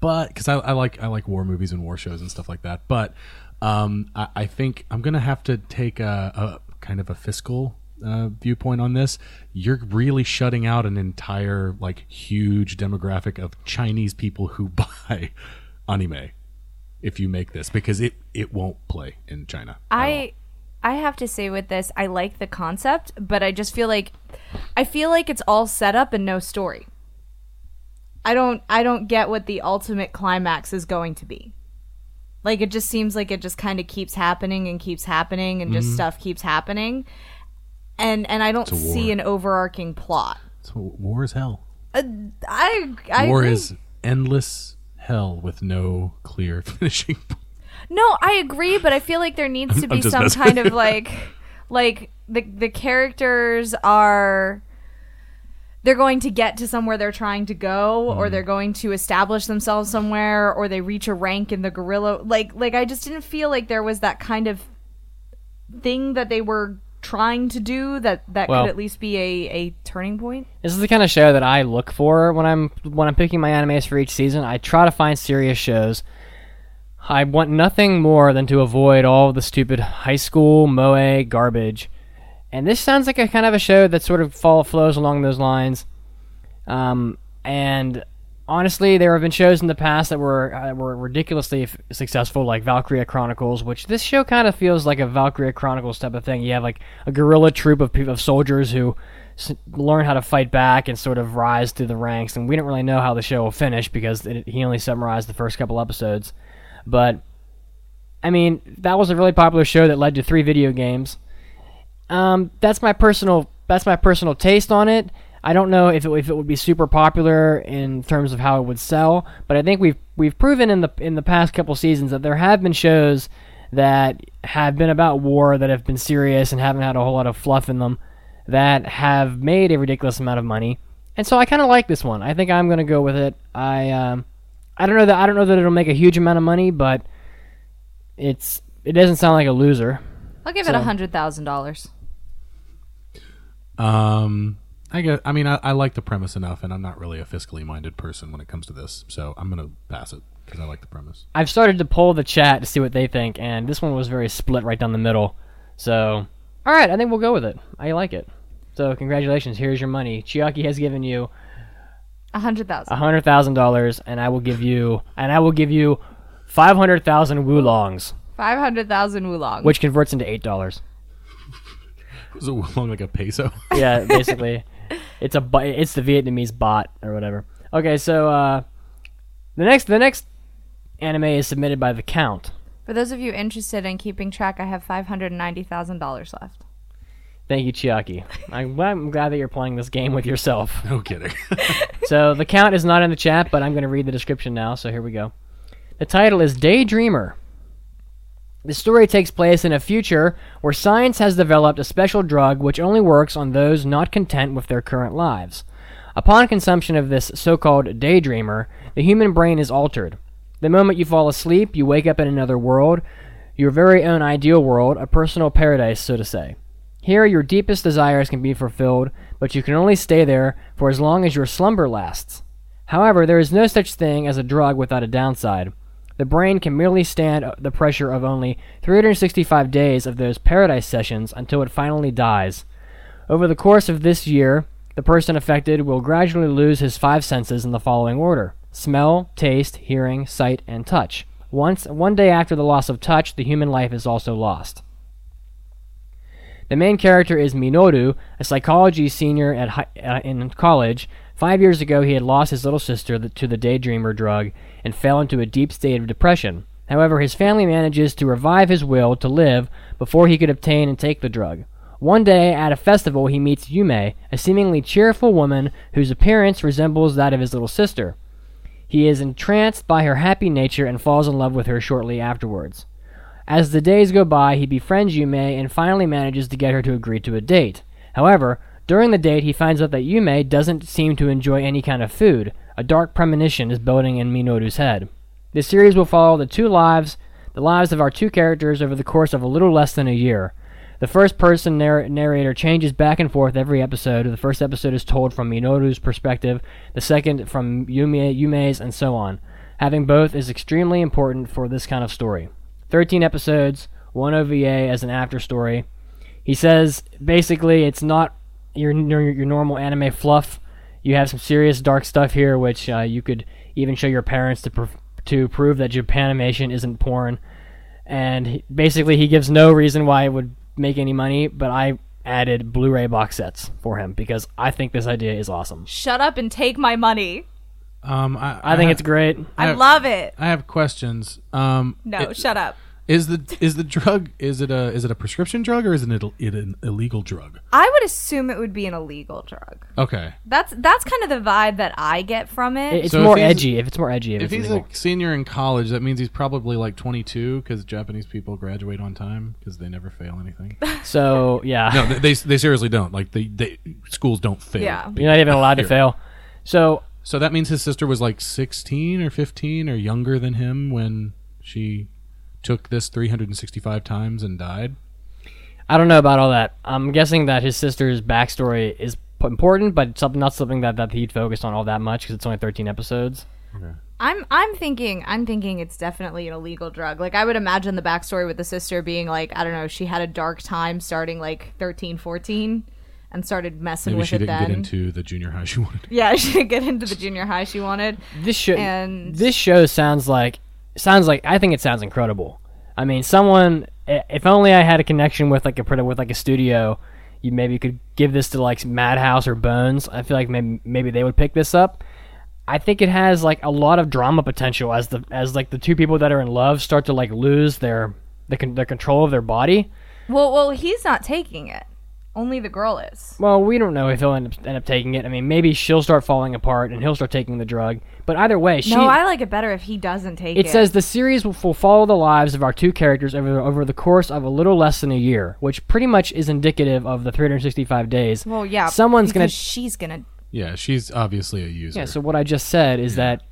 but because I, I like I like war movies and war shows and stuff like that. But um, I, I think I'm gonna have to take a, a kind of a fiscal uh, viewpoint on this. You're really shutting out an entire like huge demographic of Chinese people who buy anime if you make this because it it won't play in China. I I have to say with this, I like the concept, but I just feel like I feel like it's all set up and no story. I don't I don't get what the ultimate climax is going to be. Like it just seems like it just kind of keeps happening and keeps happening and just stuff keeps happening. And and I don't see an overarching plot. so war is hell. I I war agree. is endless hell with no clear finishing point. No, I agree, but I feel like there needs to be some messing. kind of like like the the characters are they're going to get to somewhere they're trying to go or Hmm. they're going to establish themselves somewhere or they reach a rank in the guerrilla like like I just didn't feel like there was that kind of thing that they were trying to do that that Well- could at least be a a turning point. This is the kind of show that I look for when I'm when I'm picking my animes for each season. I try to find serious shows. I want nothing more than to avoid all the stupid high school moe garbage. And this sounds like a kind of a show that sort of fall flows along those lines. Um, and honestly, there have been shows in the past that were uh, were ridiculously f- successful, like Valkyria Chronicles, which this show kind of feels like a Valkyria Chronicles type of thing. You have like a guerrilla troop of people, of soldiers who s- learn how to fight back and sort of rise through the ranks. And we don't really know how the show will finish because it, he only summarized the first couple episodes. But I mean, that was a really popular show that led to three video games. Um, that's my personal that's my personal taste on it. I don't know if it, if it would be super popular in terms of how it would sell, but I think we've we've proven in the in the past couple seasons that there have been shows that have been about war that have been serious and haven't had a whole lot of fluff in them that have made a ridiculous amount of money. And so I kind of like this one. I think I'm going to go with it. I um, I don't know that I don't know that it'll make a huge amount of money, but it's it doesn't sound like a loser. I'll give So- it a hundred thousand dollars. Um, I guess. I mean, I, I like the premise enough, and I'm not really a fiscally minded person when it comes to this, so I'm gonna pass it because I like the premise. I've started to poll the chat to see what they think, and this one was very split right down the middle. So, all right, I think we'll go with it. I like it. So, congratulations. Here's your money. Chiaki has given you A hundred thousand. a hundred thousand dollars, and I will give you and I will give you five hundred thousand woolongs, Five hundred thousand woolong. which converts into eight dollars. Was it long like a peso? Yeah, basically, it's a it's the Vietnamese bot or whatever. Okay, so uh, the next the next anime is submitted by the Count. For those of you interested in keeping track, I have five hundred ninety thousand dollars left. Thank you, Chiaki. I'm, I'm glad that you're playing this game with yourself. no kidding. So the count is not in the chat, but I'm going to read the description now. So here we go. The title is Daydreamer. The story takes place in a future where science has developed a special drug which only works on those not content with their current lives. Upon consumption of this so called daydreamer, the human brain is altered. The moment you fall asleep, you wake up in another world, your very own ideal world, a personal paradise, so to say. Here, your deepest desires can be fulfilled, but you can only stay there for as long as your slumber lasts. However, there is no such thing as a drug without a downside. The brain can merely stand the pressure of only 365 days of those paradise sessions until it finally dies. Over the course of this year, the person affected will gradually lose his five senses in the following order smell, taste, hearing, sight, and touch. Once, one day after the loss of touch, the human life is also lost. The main character is Minoru, a psychology senior at uh, in college. Five years ago, he had lost his little sister to the daydreamer drug and fell into a deep state of depression. However, his family manages to revive his will to live before he could obtain and take the drug. One day, at a festival, he meets Yume, a seemingly cheerful woman whose appearance resembles that of his little sister. He is entranced by her happy nature and falls in love with her shortly afterwards. As the days go by, he befriends Yume and finally manages to get her to agree to a date. However, during the date, he finds out that Yume doesn't seem to enjoy any kind of food. A dark premonition is building in Minoru's head. The series will follow the two lives, the lives of our two characters over the course of a little less than a year. The first person narr- narrator changes back and forth every episode. The first episode is told from Minoru's perspective, the second from Yume, Yume's, and so on. Having both is extremely important for this kind of story. 13 episodes, one OVA as an after story. He says basically it's not your your, your normal anime fluff. You have some serious dark stuff here, which uh, you could even show your parents to pr- to prove that Japanimation isn't porn. And he, basically, he gives no reason why it would make any money, but I added Blu-ray box sets for him because I think this idea is awesome. Shut up and take my money. um, I, I think ha- it's great. I have- love it. I have questions. Um, No, it- shut up. Is the is the drug is it a is it a prescription drug or is it an, it an illegal drug? I would assume it would be an illegal drug. Okay. That's that's kind of the vibe that I get from it. It- It's So if more he's- edgy. If it's more edgy, if, If it's he's legal. a senior in college, that means he's probably like 22 because Japanese people graduate on time because they never fail anything. so yeah, no, they, they they seriously don't. Like they, they schools don't fail. Yeah. you're not even allowed to Here. fail. So So that means his sister was like 16 or 15 or younger than him when she took this 365 times and died. I don't know about all that. I'm guessing that his sister's backstory is p- important, but something not something that, that he'd focused on all that much because it's only 13 episodes. I'm I'm thinking I'm thinking it's definitely an illegal drug. Like I would imagine the backstory with the sister being like I don't know, she had a dark time starting like 13, 14 and started messing Maybe with she it didn't then. get into the junior high she wanted. yeah, she didn't get into the junior high she wanted. This show, And- this show sounds like sounds like I think it sounds incredible. I mean, someone if only I had a connection with like a with like a studio, you maybe could give this to like Madhouse or Bones. I feel like maybe maybe they would pick this up. I think it has like a lot of drama potential as the as like the two people that are in love start to like lose their the con- their control of their body. Well, well, he's not taking it. Only the girl is. Well, we don't know if he'll end up, end up taking it. I mean, maybe she'll start falling apart and he'll start taking the drug. But either way, she. no, I like it better if he doesn't take it. it says the series will, will follow the lives of our two characters over over the course of a little less than a year, which pretty much is indicative of the 365 days. Well, yeah. someone's gonna. she's gonna. Yeah, she's obviously a user. Yeah. So what I just said is that,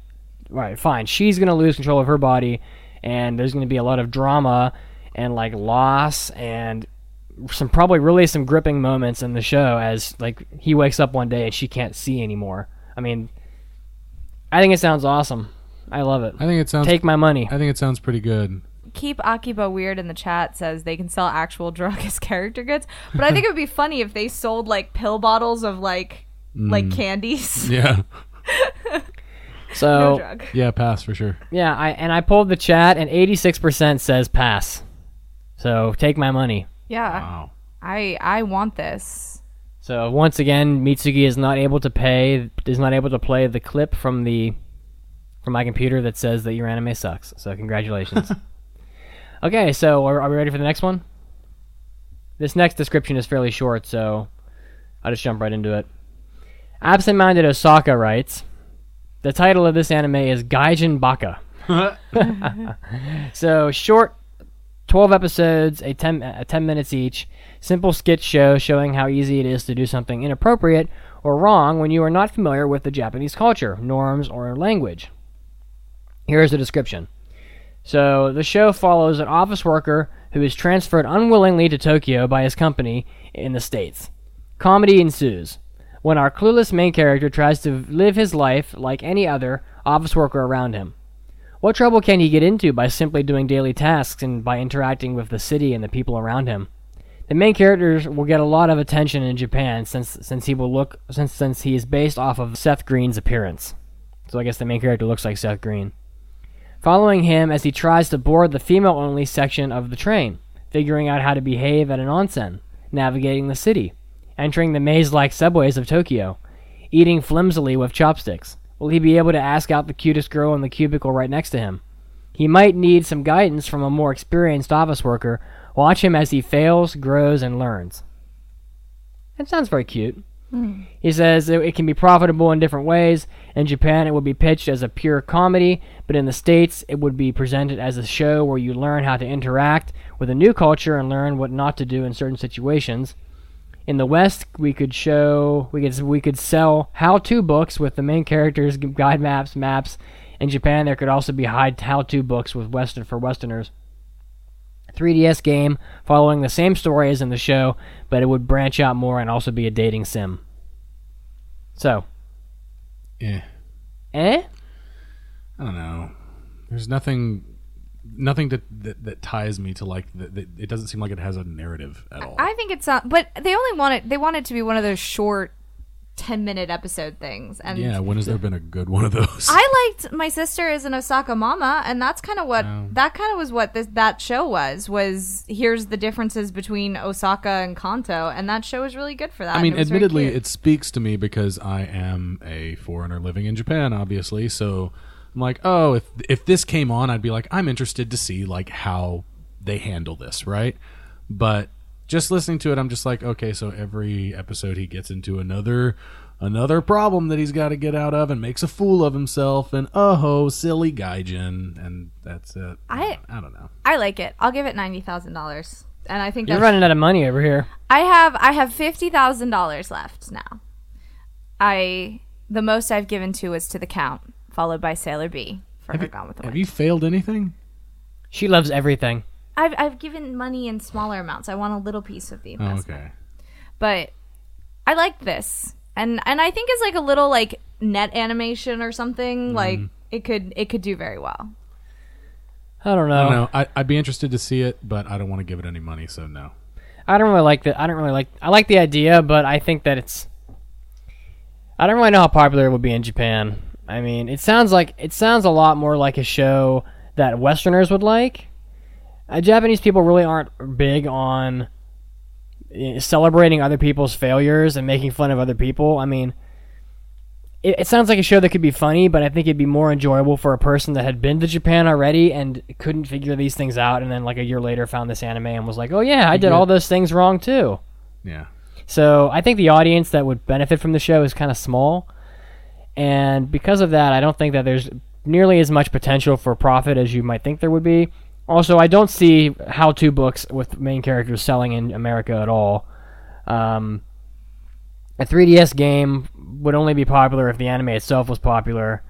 right? Fine. She's gonna lose control of her body, and there's gonna be a lot of drama and like loss and some probably really some gripping moments in the show as like he wakes up one day and she can't see anymore. I mean, I think it sounds awesome. I love it. I think it sounds. Take my money. I think it sounds pretty good. Keep Akiba weird in the chat says they can sell actual drug as character goods, but I think it would be funny if they sold like pill bottles of like like mm. candies. Yeah. So no drug. Yeah, pass for sure. yeah, I and I pulled the chat, and 86% says pass. So take my money. Yeah, Wow. I I want this. So once again, Mitsugi is not able to pay, is not able to play the clip from the from my computer that says that your anime sucks. So congratulations. okay, so are, are we ready for the next one? This next description is fairly short, so I'll just jump right into it. Absent-minded Osaka writes, the title of this anime is Gaijin Baka. so short 12 episodes, a 10, uh, 10 minutes each. Simple sketch show showing how easy it is to do something inappropriate or wrong when you are not familiar with the Japanese culture, norms, or language. Here is the description. So, the show follows an office worker who is transferred unwillingly to Tokyo by his company in the States. Comedy ensues when our clueless main character tries to live his life like any other office worker around him. What trouble can he get into by simply doing daily tasks and by interacting with the city and the people around him? The main characters will get a lot of attention in Japan since since he will look since since he is based off of Seth Green's appearance. So I guess the main character looks like Seth Green. Following him as he tries to board the female-only section of the train, figuring out how to behave at an onsen, navigating the city, entering the maze-like subways of Tokyo, eating flimsily with chopsticks. Will he be able to ask out the cutest girl in the cubicle right next to him? He might need some guidance from a more experienced office worker. Watch him as he fails, grows, and learns. That sounds very cute. Hmm. He says it, it can be profitable in different ways. In Japan, it would be pitched as a pure comedy, but in the States, it would be presented as a show where you learn how to interact with a new culture and learn what not to do in certain situations. In the West, we could show we could we could sell how-to books with the main characters, guide maps, maps. In Japan, there could also be how-to books with Western for Westerners. 3DS game following the same story as in the show, but it would branch out more and also be a dating sim. So, Yeah. eh? I don't know. There's nothing, nothing that that, that ties me to like. The, the, it doesn't seem like it has a narrative at all. I think it's not, but they only want it. They want it to be one of those short, ten minute episode things. And yeah. When has there been a good one of those? I liked my sister is an Osaka mama, and that's kind of what oh. that kind of was what this that show was. Was here's the differences between Osaka and Kanto, and that show was really good for that. I mean, It admittedly, it speaks to me because I am a foreigner living in Japan, obviously. So I'm like, oh, if if this came on, I'd be like, I'm interested to see like how they handle this, right? But just listening to it, I'm just like, okay, so every episode he gets into another another problem that he's got to get out of and makes a fool of himself, and oh, ho, silly gaijin, and that's it. I- I don't know. I like it. I'll give it ninety thousand dollars, and I think You're running out of money over here. I have I have fifty thousand dollars left now. I the most I've given to is to the Count, followed by Sailor B for her Gone with the Have you failed anything? She loves everything. I've I've given money in smaller amounts. I want a little piece of the Oh, investment, okay. but I like this, and and I think it's like a little like net animation or something. Mm-hmm. Like it could it could do very well. I don't know. I don't know. I, I'd be interested to see it, but I don't want to give it any money, so no. I don't really like the. I don't really like. I like the idea, but I think that it's. I don't really know how popular it would be in Japan. I mean, it sounds like it sounds a lot more like a show that Westerners would like. Uh, Japanese people really aren't big on eh, celebrating other people's failures and making fun of other people. I mean, it, it sounds like a show that could be funny, but I think it'd be more enjoyable for a person that had been to Japan already and couldn't figure these things out, and then like a year later found this anime and was like, "Oh yeah, I did all those things wrong too." Yeah. So I think the audience that would benefit from the show is kind of small, and because of that, I don't think that there's nearly as much potential for profit as you might think there would be. Also, I don't see how-to books with main characters selling in America at all. Um, a 3DS game would only be popular if the anime itself was popular.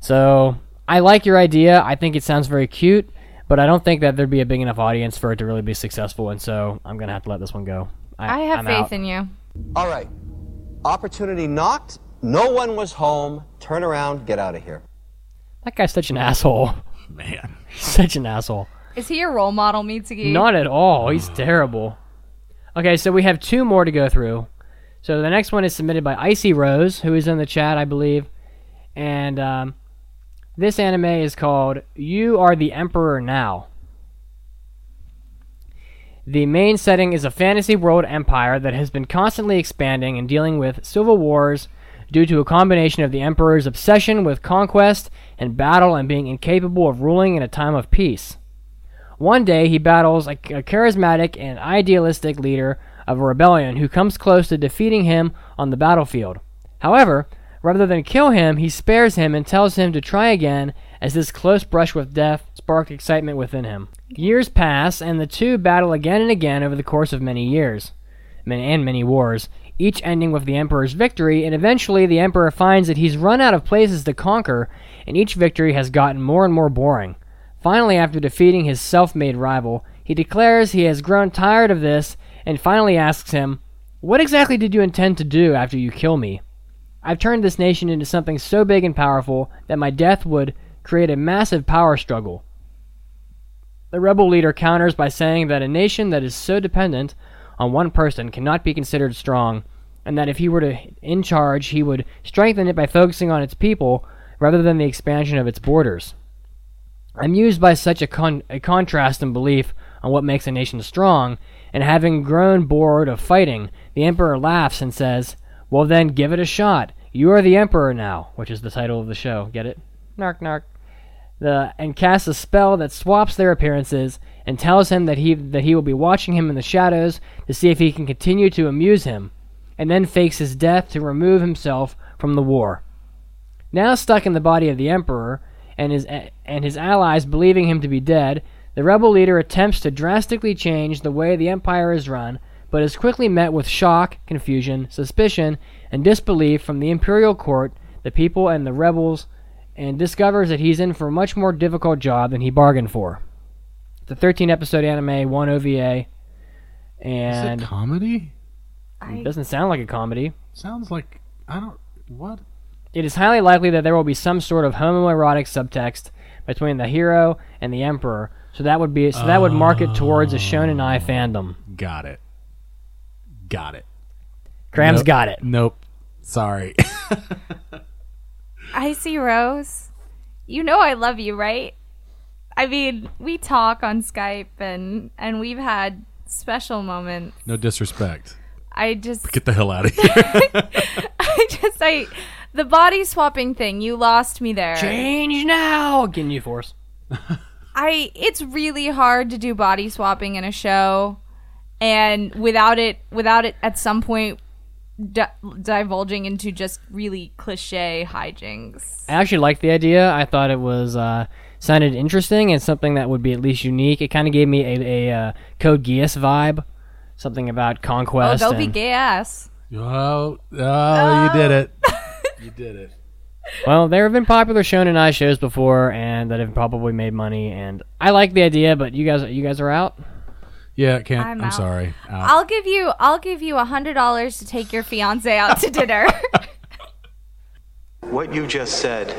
So I like your idea. I think it sounds very cute, but I don't think that there'd be a big enough audience for it to really be successful. And so I'm gonna have to let this one go. I have I'm faith out. in you. All right. Opportunity knocked. No one was home. Turn around. Get out of here. That guy's such an asshole. Man. such an asshole. Is he a role model, Mitsugi? Not at all. He's terrible. Okay, so we have two more to go through. So the next one is submitted by Icy Rose, who is in the chat, I believe. And um, this anime is called You Are the Emperor Now. The main setting is a fantasy world empire that has been constantly expanding and dealing with civil wars due to a combination of the emperor's obsession with conquest and battle and being incapable of ruling in a time of peace. One day, he battles a, a charismatic and idealistic leader of a rebellion who comes close to defeating him on the battlefield. However, rather than kill him, he spares him and tells him to try again, as this close brush with death sparked excitement within him. Years pass, and the two battle again and again over the course of many years, and many wars, each ending with the Emperor's victory, and eventually the Emperor finds that he's run out of places to conquer, and each victory has gotten more and more boring. Finally, after defeating his self made rival, he declares he has grown tired of this and finally asks him, What exactly did you intend to do after you kill me? I've turned this nation into something so big and powerful that my death would create a massive power struggle. The rebel leader counters by saying that a nation that is so dependent on one person cannot be considered strong, and that if he were to in charge, he would strengthen it by focusing on its people rather than the expansion of its borders. Amused by such a, con- a contrast in belief on what makes a nation strong, and having grown bored of fighting, the emperor laughs and says, Well, then, give it a shot. You are the emperor now, which is the title of the show. Get it? Nark, nark. The, and casts a spell that swaps their appearances and tells him that he that he will be watching him in the shadows to see if he can continue to amuse him, and then fakes his death to remove himself from the war. Now stuck in the body of the emperor and his and his allies believing him to be dead, the rebel leader attempts to drastically change the way the empire is run, but is quickly met with shock, confusion, suspicion, and disbelief from the imperial court, the people, and the rebels, and discovers that he's in for a much more difficult job than he bargained for. It's a 13 episode anime, one OVA, Is and it comedy? it doesn't sound like a comedy. Sounds like I don't what. It is highly likely that there will be some sort of homoerotic subtext between the hero and the emperor, so that would be so that would mark it towards a shonen ai oh. fandom. Got it. Got it. Cram's Nope. got it. Nope. Sorry. Icy Rose. You know I love you, right? I mean, we talk on Skype and and we've had special moments. no disrespect. I just Get the hell out of here. I just I the body swapping thing, you lost me there. Change now, Ginyu Force. I it's really hard to do body swapping in a show and without it without it at some point di- divulging into just really cliche hijinks. I actually liked the idea. I thought it was uh, sounded interesting and something that would be at least unique. It kind of gave me a, a uh, Code Geass vibe, something about conquest. Oh, conquest. they'll be and- gay ass. oh, oh, you did it. You did it. Well, there have been popular Shonen Ai shows before, and that have probably made money. And I like the idea, but you guys, you guys are out. Yeah, can't. I'm I'm, out. sorry. Out. I'll give you I'll give you a hundred dollars to take your fiance out to dinner. What you just said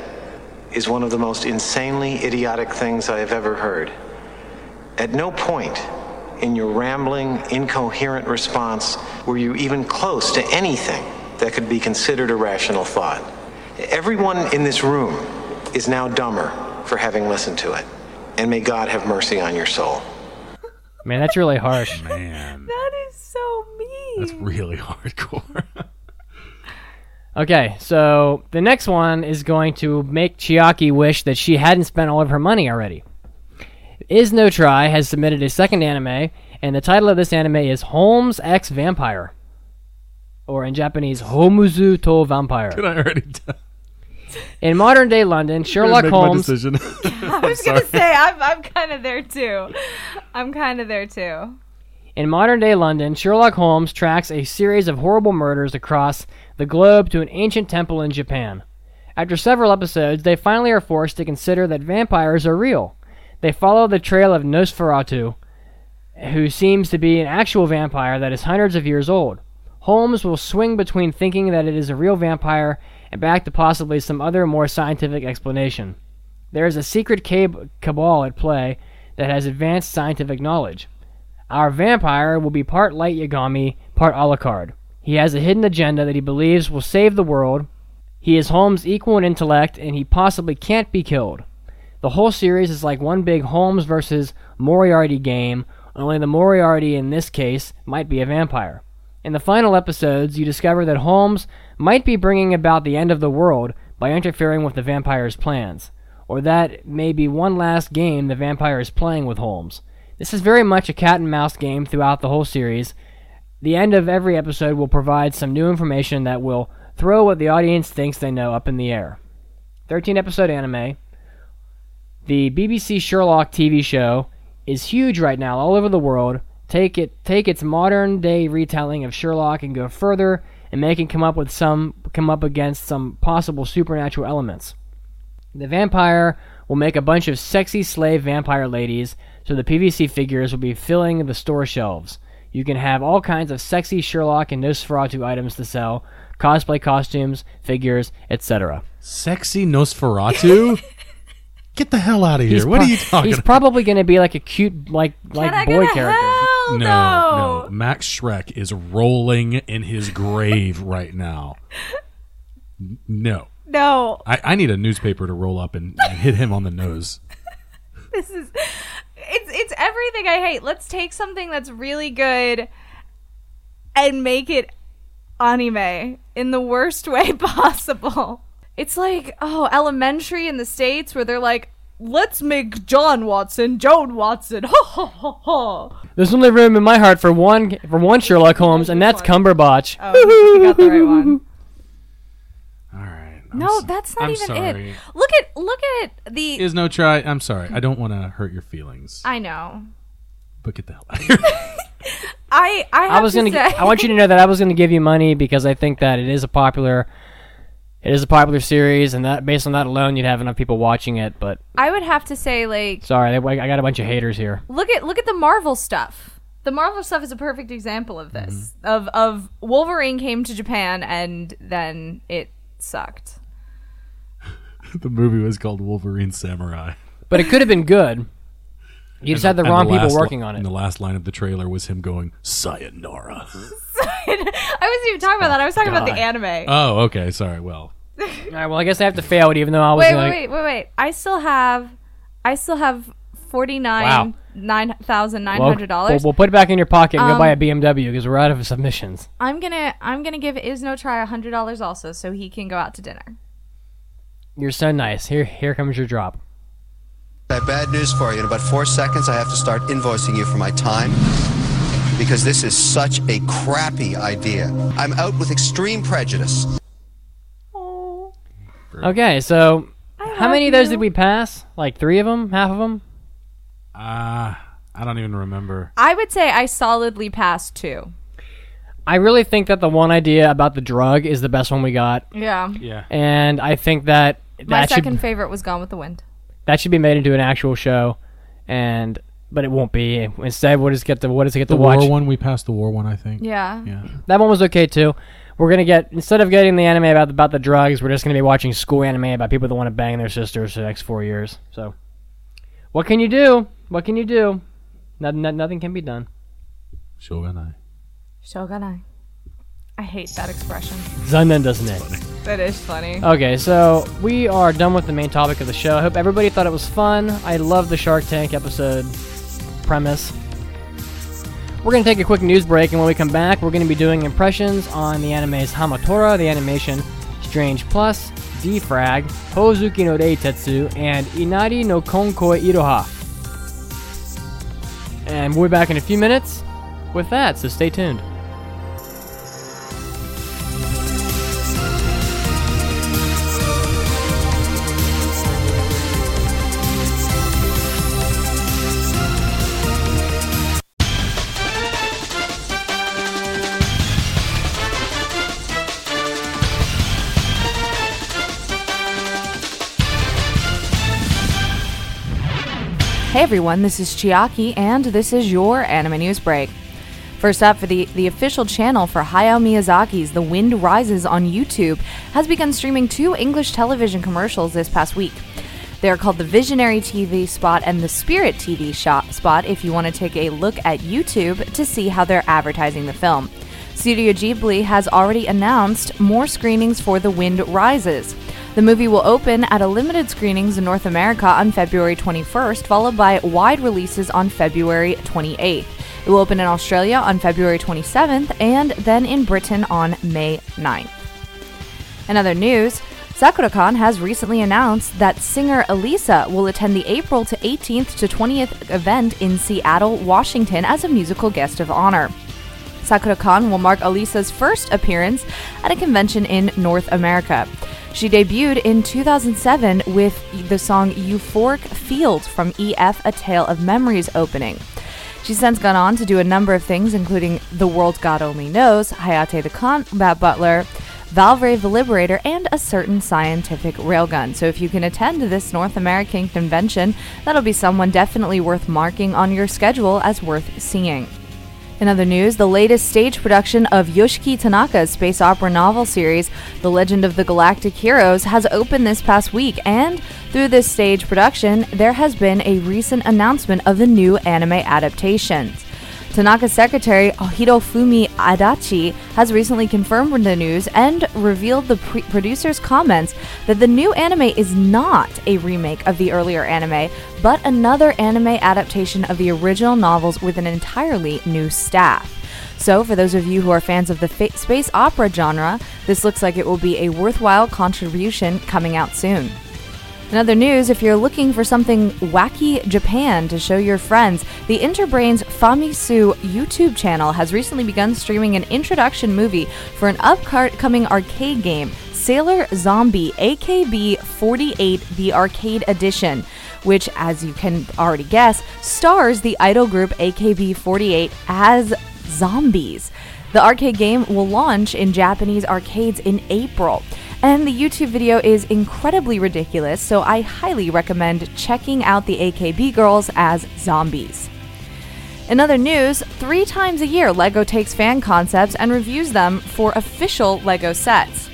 is one of the most insanely idiotic things I have ever heard. At no point in your rambling, incoherent response were you even close to anything that could be considered a rational thought. Everyone in this room is now dumber for having listened to it. And may God have mercy on your soul. Man, that's really harsh. Man, that is so mean. that's really hardcore. Okay, so the next one is going to make Chiaki wish that she hadn't spent all of her money already. Is No Try has submitted a second anime, and the title of this anime is Holmes X Vampire. Or in Japanese, Homuzu to Vampire. Did I already done? In modern day London, Sherlock Holmes. decision. I was gonna say I'm I'm kind of there too. I'm kind of there too. In modern day London, Sherlock Holmes tracks a series of horrible murders across the globe to an ancient temple in Japan. After several episodes, they finally are forced to consider that vampires are real. They follow the trail of Nosferatu, who seems to be an actual vampire that is hundreds of years old. Holmes will swing between thinking that it is a real vampire and back to possibly some other more scientific explanation. There is a secret cab- cabal at play that has advanced scientific knowledge. Our vampire will be part light Yagami, part Alucard. He has a hidden agenda that he believes will save the world. He is Holmes' equal in intellect, and he possibly can't be killed. The whole series is like one big Holmes versus Moriarty game, only the Moriarty in this case might be a vampire. In the final episodes, you discover that Holmes might be bringing about the end of the world by interfering with the vampire's plans, or that may be one last game the vampire is playing with Holmes. This is very much a cat and mouse game throughout the whole series. The end of every episode will provide some new information that will throw what the audience thinks they know up in the air. 13 episode anime. The BBC Sherlock TV show is huge right now all over the world. Take it take its modern day retelling of Sherlock and go further and make it come up with some come up against some possible supernatural elements. The vampire will make a bunch of sexy slave vampire ladies, so the PVC figures will be filling the store shelves. You can have all kinds of sexy Sherlock and Nosferatu items to sell, cosplay costumes, figures, etc. Sexy Nosferatu? Get the hell out of here. what pro- are you talking He's about? probably going to be like a cute like like Can I boy get a character. hell no, no. Max Schreck is rolling in his grave right now. No. No. I, I need a newspaper to roll up and, and hit him on the nose. This is it's it's everything I hate. Let's take something that's really good and make it anime in the worst way possible. It's like, oh, elementary in the States where they're like, let's make John Watson Joan Watson. Ha ha ha ha. There's only room in my heart for one for one Sherlock Holmes, and that's Cumberbatch. Oh, you got the right one. All right. I'm No, so- that's not I'm even sorry. it. Look at look at the Is no try. I'm sorry. I don't want to hurt your feelings. I know. but get the hell out of here. I I, have I was to gonna. say, gi- I want you to know that I was gonna give you money because I think that it is a popular, it is a popular series, and that based on that alone, you'd have enough people watching it. But I would have to say like sorry, I I got a bunch of haters here. look at look at the Marvel stuff. The Marvel stuff is a perfect example of this. Mm-hmm. Of of Wolverine came to Japan and then it sucked. the movie was called Wolverine Samurai. But it could have been good. You just had the And wrong people working li- on And it. the last line of the trailer was him going, Sayonara. I wasn't even talking about that. I was talking about the anime. oh, okay. Sorry. Well, All right, well, I guess I have to fail it, even though I was. wait, gonna, wait, wait, wait, wait. I still have I still have forty nine Wow. nine thousand nine Well, We'll, dollars. we'll put it back in your pocket and go Um, buy a BMW because we're out of submissions. I'm gonna I'm gonna give Isno try a hundred dollars also so he can go out to dinner. You're so nice. Here, here comes your drop. I have bad news for you. In about four seconds, I have to start invoicing you for my time because this is such a crappy idea. I'm out with extreme prejudice. Okay, so how many of those you. did we pass? Like three of them? Half of them? uh, I don't even remember. I would say I solidly passed two. I really think that the one idea about the drug is the best one we got, Yeah. Yeah. and I think that My that second should favorite was Gone with the Wind. that should be made into an actual show, and but it won't be. Instead, we'll just get the what does it get The to watch? war one, we passed the war one, I think. Yeah. Yeah. That one was okay too. We're gonna get instead of getting the anime about about the drugs, we're just gonna be watching school anime about people that want to bang their sisters for the next four years. So, what can you do? What can you do? No, no, nothing can be done. Shoganai. Shoganai. I hate that expression. Zanen doesn't it? That is funny. Okay, so we are done with the main topic of the show. I hope everybody thought it was fun. I love the Shark Tank episode premise. We're going to take a quick news break, and when we come back, we're going to be doing impressions on the anime's Hamatora, the animation Strange Plus, D-Frag, Hoozuki no Reitetsu, and Inari Konkon Koi Iroha. And we'll be back in a few minutes with that, so stay tuned. Hey everyone, this is Chiaki, and this is your anime news break. First up, for the, the official channel for Hayao Miyazaki's The Wind Rises on YouTube has begun streaming two English television commercials this past week. They are called the Visionary TV spot and the Spirit TV shot spot if you want to take a look at YouTube to see how they're advertising the film. Studio Ghibli has already announced more screenings for The Wind Rises. The movie will open at a limited screenings in North America on February 21st, followed by wide releases on February 28th. It will open in Australia on February 27th and then in Britain on May 9th. In other news, SakuraCon has recently announced that singer Elisa will attend the April to 18th to 20th event in Seattle, Washington as a musical guest of honor. SakuraCon will mark Elisa's first appearance at a convention in North America. She debuted in 2007 with the song Euphoric Field from EF A Tale of Memories opening. She's since gone on to do a number of things, including The World God Only Knows, Hayate the Combat Butler, Valvrave the Liberator, and a certain scientific railgun. So if you can attend this North American convention, that'll be someone definitely worth marking on your schedule as worth seeing. In other news, the latest stage production of Yoshiki Tanaka's space opera novel series, The Legend of the Galactic Heroes, has opened this past week, and through this stage production, there has been a recent announcement of the new anime adaptations. Tanaka's secretary, Hirofumi Adachi, has recently confirmed the news and revealed the pre- producer's comments that the new anime is not a remake of the earlier anime, but another anime adaptation of the original novels with an entirely new staff. So, for those of you who are fans of the fa- space opera genre, this looks like it will be a worthwhile contribution coming out soon. In other news, if you're looking for something wacky Japan to show your friends, the Interbrains Famitsu YouTube channel has recently begun streaming an introduction movie for an upcoming arcade game, Sailor Zombie AKB 48 The Arcade Edition, which, as you can already guess, stars the idol group AKB 48 as zombies. The arcade game will launch in Japanese arcades in April. And the YouTube video is incredibly ridiculous, so I highly recommend checking out the AKB girls as zombies. In other news, three times a year, LEGO takes fan concepts and reviews them for official LEGO sets.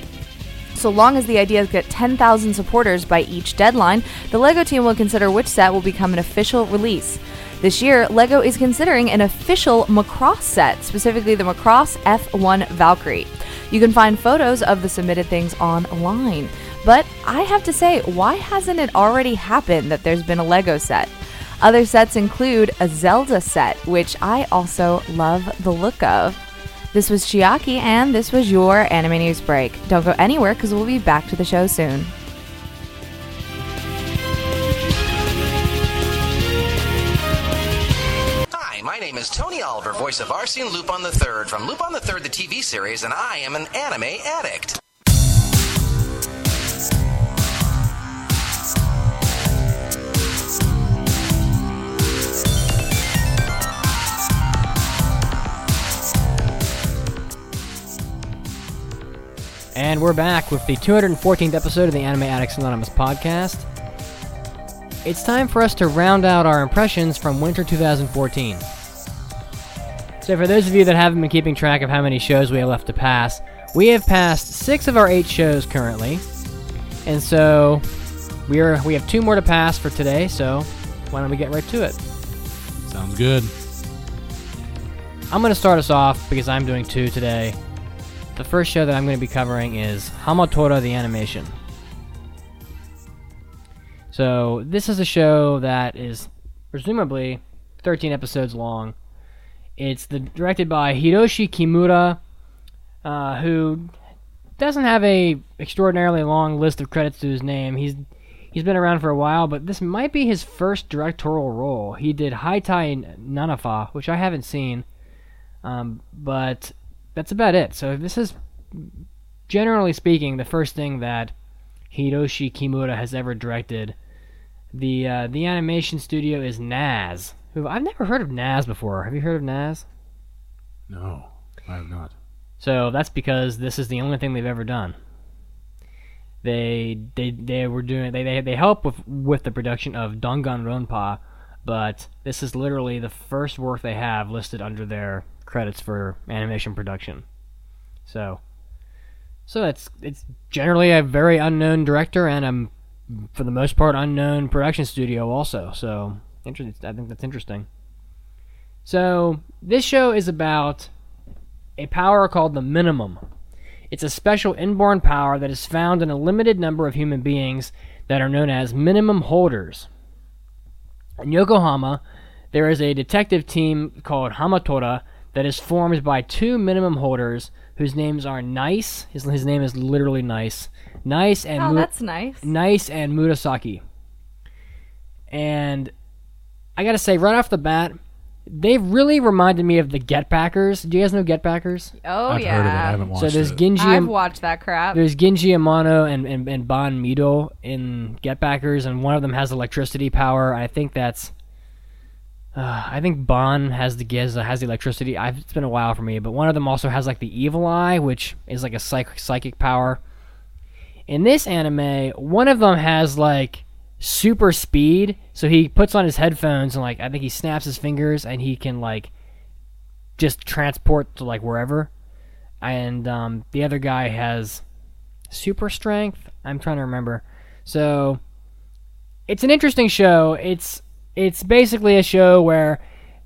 So long as the ideas get 10,000 supporters by each deadline, the LEGO team will consider which set will become an official release. This year, LEGO is considering an official Macross set, specifically the Macross F1 Valkyrie. You can find photos of the submitted things online. But I have to say, why hasn't it already happened that there's been a LEGO set? Other sets include a Zelda set, which I also love the look of. This was Chiaki, and this was your Anime News Break. Don't go anywhere because we'll be back to the show soon. My name is Tony Oliver, voice of Arsene Lupin III from Lupin III, the TV series, and I am an anime addict. And we're back with the 214th episode of the Anime Addicts Anonymous podcast. It's time for us to round out our impressions from winter 2014. So, for those of you that haven't been keeping track of how many shows we have left to pass, we have passed six of our eight shows currently, and so we are we have two more to pass for today. So, why don't we get right to it? Sounds good. I'm going to start us off because I'm doing two today. The first show that I'm going to be covering is Hamatora the Animation. So, this is a show that is presumably 13 episodes long. It's the, directed by Hiroshi Kimura, uh, who doesn't have a extraordinarily long list of credits to his name. He's he's been around for a while, but this might be his first directorial role. He did Haitai Nanafa, which I haven't seen, um, but that's about it. So this is, generally speaking, the first thing that Hiroshi Kimura has ever directed. The uh, the animation studio is Naz. Who I've never heard of Naz before. Have you heard of Naz? No, I have not. So that's because this is the only thing they've ever done. They they they were doing they they, they help with with the production of Danganronpa, but this is literally the first work they have listed under their credits for animation production. So so it's it's generally a very unknown director and a for the most part unknown production studio also. So interesting I think that's interesting. So this show is about a power called the minimum. It's a special inborn power that is found in a limited number of human beings that are known as minimum holders. In Yokohama, there is a detective team called Hamatora that is formed by two minimum holders whose names are Nice. His, his name is literally Nice. Nice and Oh, Mu- that's nice. Nice and Murasaki. And I gotta say, right off the bat, they really reminded me of the Get Backers. Do you guys know Get Backers? Oh I've yeah. heard of it. I haven't watched So there's it. Ginji. I've watched that crap. there's Ginji Amano and, and, and Ban Mido in Get Backers, and one of them has electricity power. I think that's. Uh, I think Ban has the has, has the electricity. I've, it's been a while for me, but one of them also has like the evil eye, which is like a psych, psychic power. In this anime, one of them has like super speed, so he puts on his headphones and like I think he snaps his fingers and he can like just transport to like wherever. And um, the other guy has super strength. I'm trying to remember. So it's an interesting show. It's it's basically a show where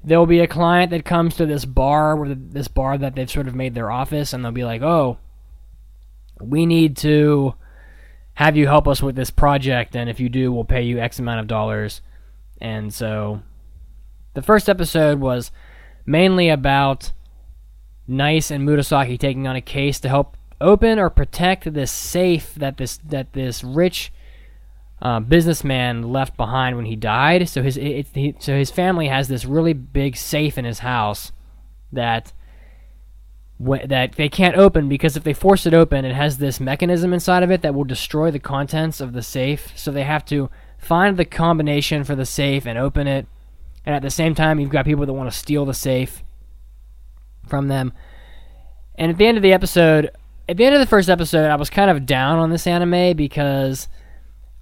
there'll be a client that comes to this bar where this bar that they've sort of made their office and they'll be like, "Oh, we need to have you help us with this project and if you do, we'll pay you X amount of dollars." And so the first episode was mainly about Nice and Murasaki taking on a case to help open or protect this safe that this that this rich uh, businessman left behind when he died. So his it, he, so his family has this really big safe in his house that that they can't open because if they force it open, it has this mechanism inside of it that will destroy the contents of the safe. So they have to find the combination for the safe and open it. And at the same time, you've got people that want to steal the safe from them. And at the end of the episode, at the end of the first episode, I was kind of down on this anime because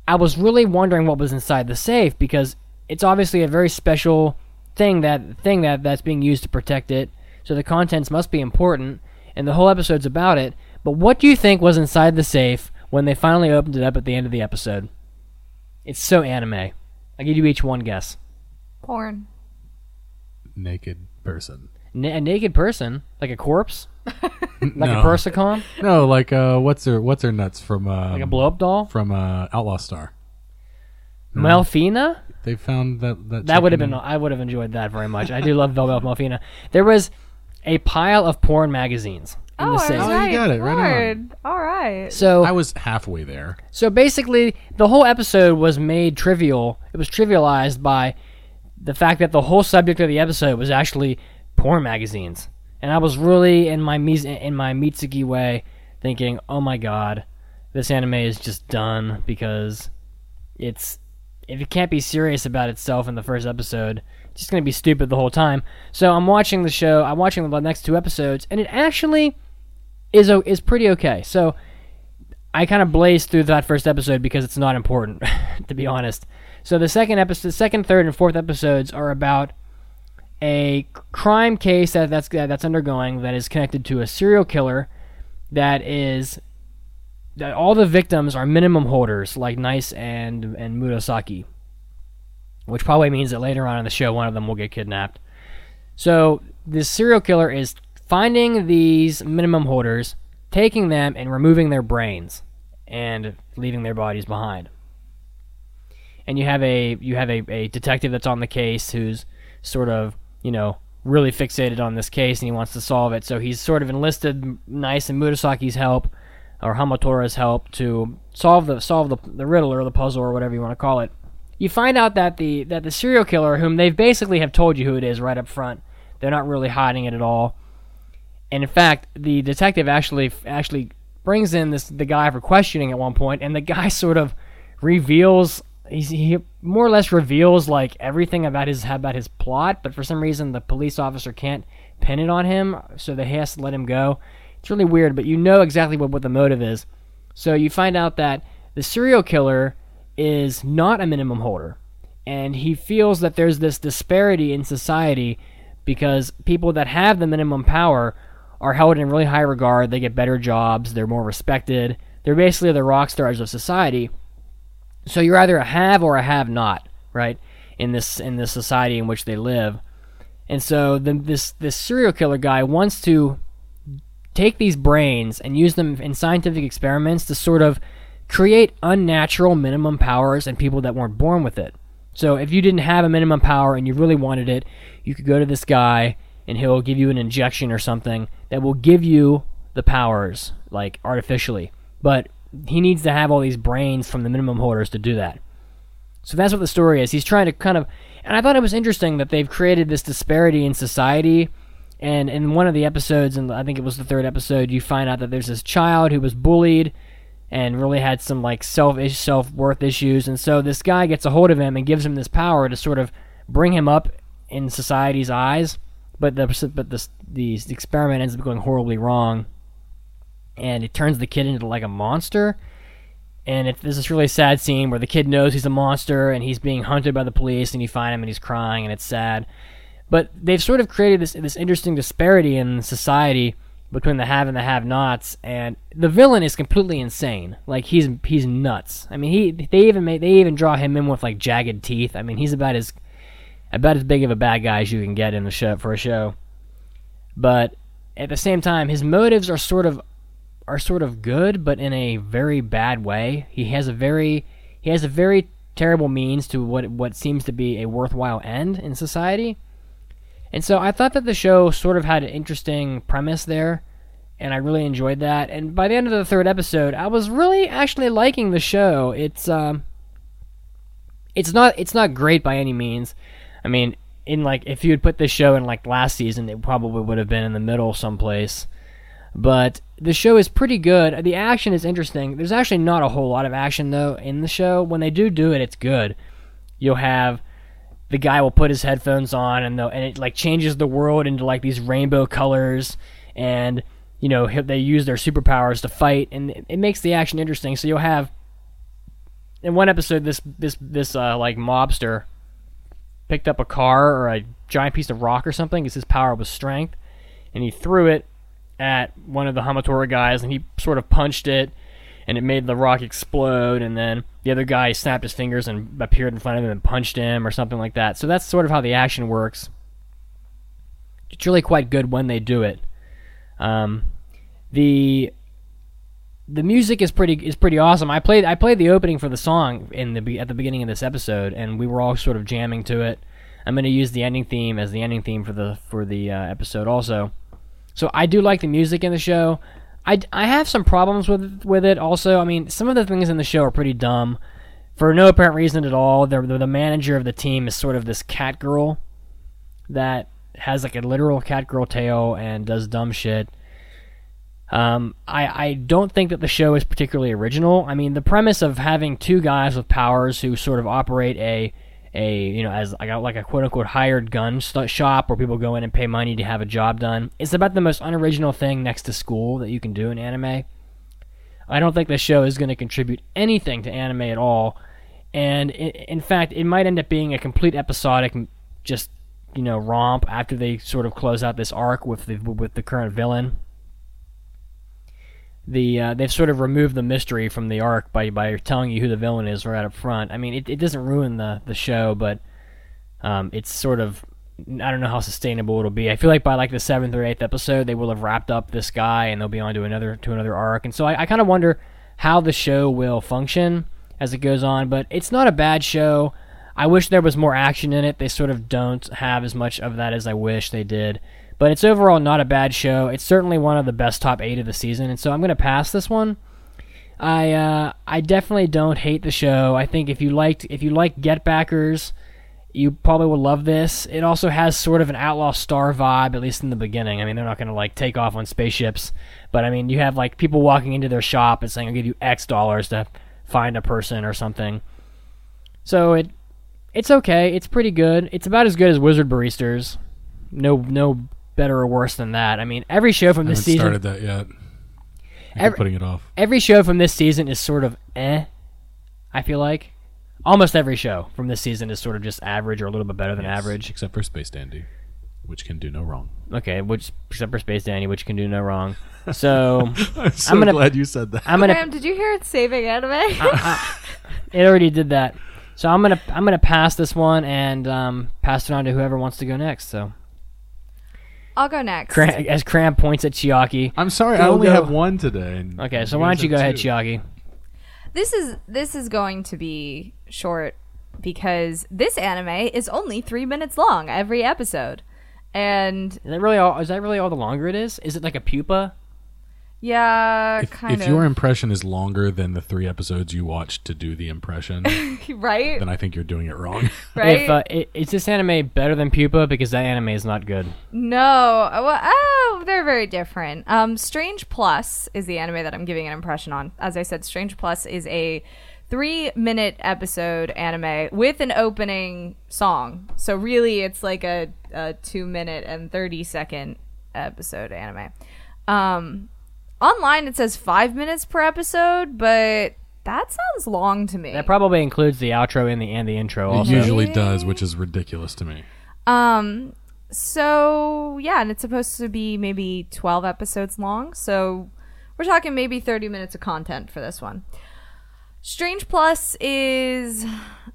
I was really wondering what was inside the safe because it's obviously a very special thing that thing that that's being used to protect it. So the contents must be important, and the whole episode's about it. But what do you think was inside the safe when they finally opened it up at the end of the episode? It's so anime. I give you each one guess. Porn. naked person. Na- a naked person, like a corpse, like no. a persocom. No, like uh, what's her what's her nuts from uh, like a blow up doll. from uh, Outlaw Star. Melfina. They found that that, That would have been. I would have enjoyed that very much. I do love Velvet Melfina. There was a pile of porn magazines in Oh, the I safe. Oh, you got it, right on. All right. So I was halfway there. So basically, the whole episode was made trivial. It was trivialized by the fact that the whole subject of the episode was actually porn magazines, and I was really in my Mis- in my Mitsugi way thinking, "Oh my god, this anime is just done because it's if it can't be serious about itself in the first episode." Just gonna be stupid the whole time. So I'm watching the show. I'm watching the next two episodes, and it actually is is pretty okay. So I kind of blazed through that first episode because it's not important, to be honest. So the second episode, second, third, and fourth episodes are about a crime case that that's that's undergoing that is connected to a serial killer that is that all the victims are minimum holders like Nice and and Murasaki, which probably means that later on in the show one of them will get kidnapped. So this serial killer is finding these minimum holders, taking them and removing their brains and leaving their bodies behind. And you have a you have a, a detective that's on the case who's sort of, you know, really fixated on this case and he wants to solve it. So he's sort of enlisted Nice and Murasaki's help or Hamatora's help to solve the solve the, the riddle or the puzzle or whatever you want to call it. You find out that the that the serial killer, whom they've basically have told you who it is right up front, they're not really hiding it at all. And in fact, the detective actually actually brings in this the guy for questioning at one point, and the guy sort of reveals he more or less reveals like everything about his about his plot, but for some reason the police officer can't pin it on him, so they has to let him go. It's really weird, but you know exactly what, what the motive is. So you find out that the serial killer is not a minimum holder, and he feels that there's this disparity in society because people that have the minimum power are held in really high regard. They get better jobs. They're more respected. They're basically the rock stars of society. So you're either a have or a have not, right? In this in this society in which they live. And so the, this this serial killer guy wants to take these brains and use them in scientific experiments to sort of create unnatural minimum powers and people that weren't born with it. So if you didn't have a minimum power and you really wanted it, you could go to this guy and he'll give you an injection or something that will give you the powers like artificially. But he needs to have all these brains from the minimum holders to do that. So that's what the story is. He's trying to kind of and I thought it was interesting that they've created this disparity in society. And in one of the episodes, and I think it was the third episode, you find out that there's this child who was bullied and really had some like self self worth issues, and so this guy gets a hold of him and gives him this power to sort of bring him up in society's eyes. But the but the the experiment ends up going horribly wrong, and it turns the kid into like a monster. And it, there's this really sad scene where the kid knows he's a monster and he's being hunted by the police, and you find him and he's crying, and it's sad. But they've sort of created this this interesting disparity in society between the have and the have-nots, and the villain is completely insane. Like he's he's nuts. I mean, he they even made they even draw him in with like jagged teeth. I mean, he's about as about as big of a bad guy as you can get in the show for a show. But at the same time, his motives are sort of are sort of good, but in a very bad way. He has a very he has a very terrible means to what what seems to be a worthwhile end in society. And so I thought that the show sort of had an interesting premise there, and I really enjoyed that. And by the end of the third episode, I was really actually liking the show. It's um, it's not it's not great by any means. I mean, in like if you had put this show in like last season, it probably would have been in the middle someplace. But the show is pretty good. The action is interesting. There's actually not a whole lot of action though in the show. When they do do it, it's good. You'll have the guy will put his headphones on and and it like changes the world into like these rainbow colors. And you know they use their superpowers to fight and it, makes the action interesting. So you'll have in one episode this this this uh, like mobster picked up a car or a giant piece of rock or something because his power was strength and he threw it at one of the Hamatora guys and he sort of punched it and it made the rock explode and then the other guy snapped his fingers and appeared in front of him and punched him or something like that. So that's sort of how the action works. It's really quite good when they do it. Um, the the music is pretty is pretty awesome. I played I played the opening for the song in the at the beginning of this episode, and we were all sort of jamming to it. I'm going to use the ending theme as the ending theme for the for the uh, episode also. So I do like the music in the show. I, I have some problems with with it. Also, I mean, some of the things in the show are pretty dumb, for no apparent reason at all. The the manager of the team is sort of this cat girl that has like a literal cat girl tail and does dumb shit. Um, I I don't think that the show is particularly original. I mean, the premise of having two guys with powers who sort of operate a a you know as like a, like a quote unquote hired gun shop where people go in and pay money to have a job done. It's about the most unoriginal thing next to school that you can do in anime. I don't think the show is going to contribute anything to anime at all, and it, in fact, it might end up being a complete episodic, just you know, romp after they sort of close out this arc with the with the current villain the uh, they've sort of removed the mystery from the arc by by telling you who the villain is right up front. I mean, it, it doesn't ruin the the show, but um, it's sort of I don't know how sustainable it'll be. I feel like by like the seventh or eighth episode, they will have wrapped up this guy and they'll be on to another to another arc. And so I, I kind of wonder how the show will function as it goes on. But it's not a bad show. I wish there was more action in it. They sort of don't have as much of that as I wish they did. But it's overall not a bad show. It's certainly one of the best top eight of the season, and so I'm going to pass this one. I uh, I definitely don't hate the show. I think if you liked if you like Get Backers, you probably will love this. It also has sort of an outlaw star vibe, at least in the beginning. I mean, they're not going to like take off on spaceships, but I mean, you have like people walking into their shop and saying, "I'll give you X dollars to find a person or something." So it it's okay. It's pretty good. It's about as good as Wizard Baristas. No no better or worse than that. I mean, every show from I this haven't season. started that yet. I keep Every- putting it off. Every show from this season is sort of eh. I feel like almost every show from this season is sort of just average or a little bit better than Yes, average. except for Space Dandy, which can do no wrong. Okay, which except for Space Dandy, which can do no wrong. So I'm so gonna- glad you said that. I'm gonna. Graham, did you hear it saving anime? It already did that. So I'm gonna I'm gonna pass this one and um, pass it on to whoever wants to go next. So I'll go next. Cram, as Cram points at Chiaki. I'm sorry, I only go. have one today. Okay, so why don't you go have ahead, two. Chiaki? This is this is going to be short because this anime is only three minutes long every episode, and Is that really all? Is that really all the longer it is? Is it like a pupa? Yeah, If, kind if of your impression is longer than the three episodes you watched to do the impression, right, then I think you're doing it wrong. right. If uh, i- is this anime better than pupa? Because that anime is not good. No, well, oh, they're very different. Um, Strange Plus is the anime that I'm giving an impression on. As I said, Strange Plus is a three-minute episode anime with an opening song. So really, it's like a, a two-minute and thirty-second episode anime. Um, online it says five minutes per episode, but that sounds long to me. That probably includes the outro and the and the intro. It Also, usually does, which is ridiculous to me. Um. So yeah, and it's supposed to be maybe twelve episodes long. So we're talking maybe thirty minutes of content for this one. Strange Plus is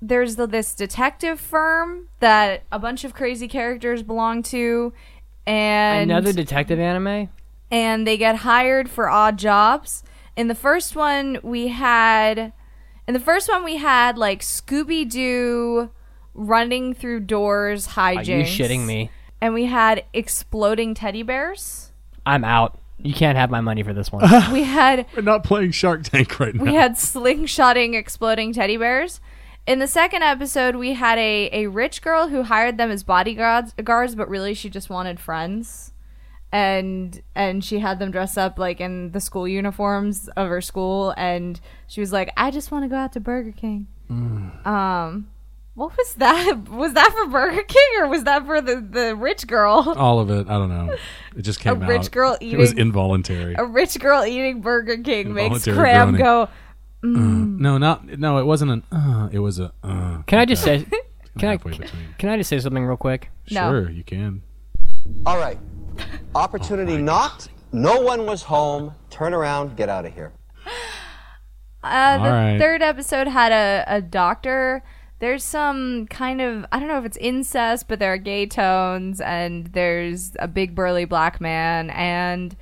there's the, this detective firm that a bunch of crazy characters belong to, and another detective anime. And they get hired for odd jobs. In the first one, we had in the first one we had like Scooby Doo running through doors hijinks. Are you shitting me? And we had exploding teddy bears. I'm out. You can't have my money for this one. We had We're not playing Shark Tank right now. we had slingshotting exploding teddy bears. In the second episode, we had a, a rich girl who hired them as bodyguards, guards, but really she just wanted friends, and and she had them dress up like in the school uniforms of her school, and she was like, "I just want to go out to Burger King." Um, what was that? Was that for Burger King or was that for the the rich girl? All of it. I don't know. It just came out. A rich girl It was eating- involuntary. A rich girl eating Burger King makes Involuntary Cram groaning. go. No, not no. It wasn't an. Uh, it was a. Uh, Can I just say? Can I? halfway. Can I just say something real quick? No. Sure, you can. All right. Opportunity knocked. No one was home. Turn around. Get out of here. Uh, the All right. third episode had a, a doctor. There's some kind of I don't know if it's incest, but there are gay tones, and there's a big burly black man, and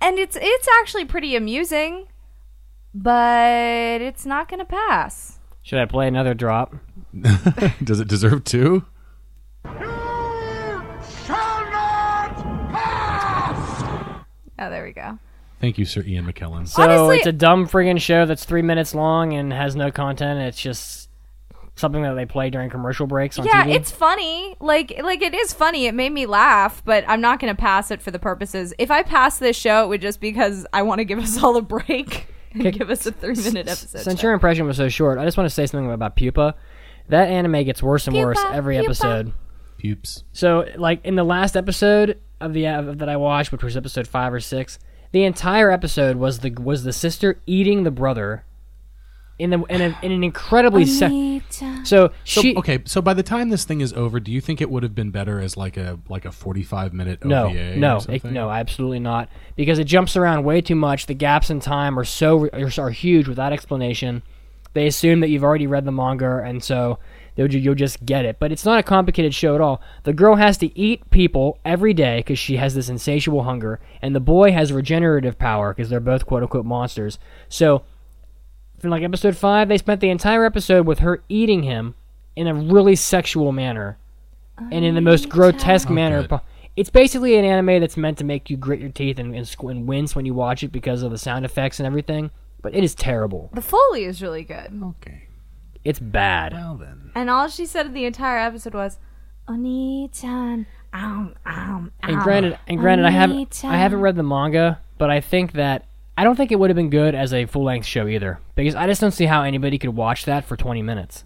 and it's it's actually pretty amusing, but it's not gonna pass. Should I play another drop? Does it deserve two? Oh, there we go. Thank you, Sir Ian McKellen. So Honestly- it's a dumb friggin' show that's three minutes long and has no content. It's just something that they play during commercial breaks on yeah, TV. it's funny. Like like it is funny. It made me laugh, but I'm not gonna pass it for the purposes. If I pass this show, it would just because I want to give us all a break and Okay. give us a three minute episode. Since your impression was so short, I just want to say something about Pupa. That anime gets worse and worse Pupa, every Pupa. episode. Pupes. So, like in the last episode of the uh, that I watched, which was episode five or six, the entire episode was the was the sister eating the brother in the in, a, in an incredibly se- so So she okay, so by the time this thing is over, do you think it would have been better as like a like a forty-five minute no OVA? no or it- no absolutely not because it jumps around way too much. The gaps in time are so are, are huge without explanation. They assume that you've already read the manga, and so they'll, you'll just get it. But it's not a complicated show at all. The girl has to eat people every day because she has this insatiable hunger, and the boy has regenerative power because they're both quote unquote monsters. So, from like episode five, they spent the entire episode with her eating him in a really sexual manner, and in the most grotesque manner. good. It's basically an anime that's meant to make you grit your teeth and, and, squ- and wince when you watch it because of the sound effects and everything. But it is terrible. The Foley is really good. Okay. It's bad. Well then. And all she said in the entire episode was, Oni-chan, um, um, And granted, and granted, I haven't I haven't read the manga, but I think that I don't think it would have been good as a full length show either because I just don't see how anybody could watch that for 20 minutes.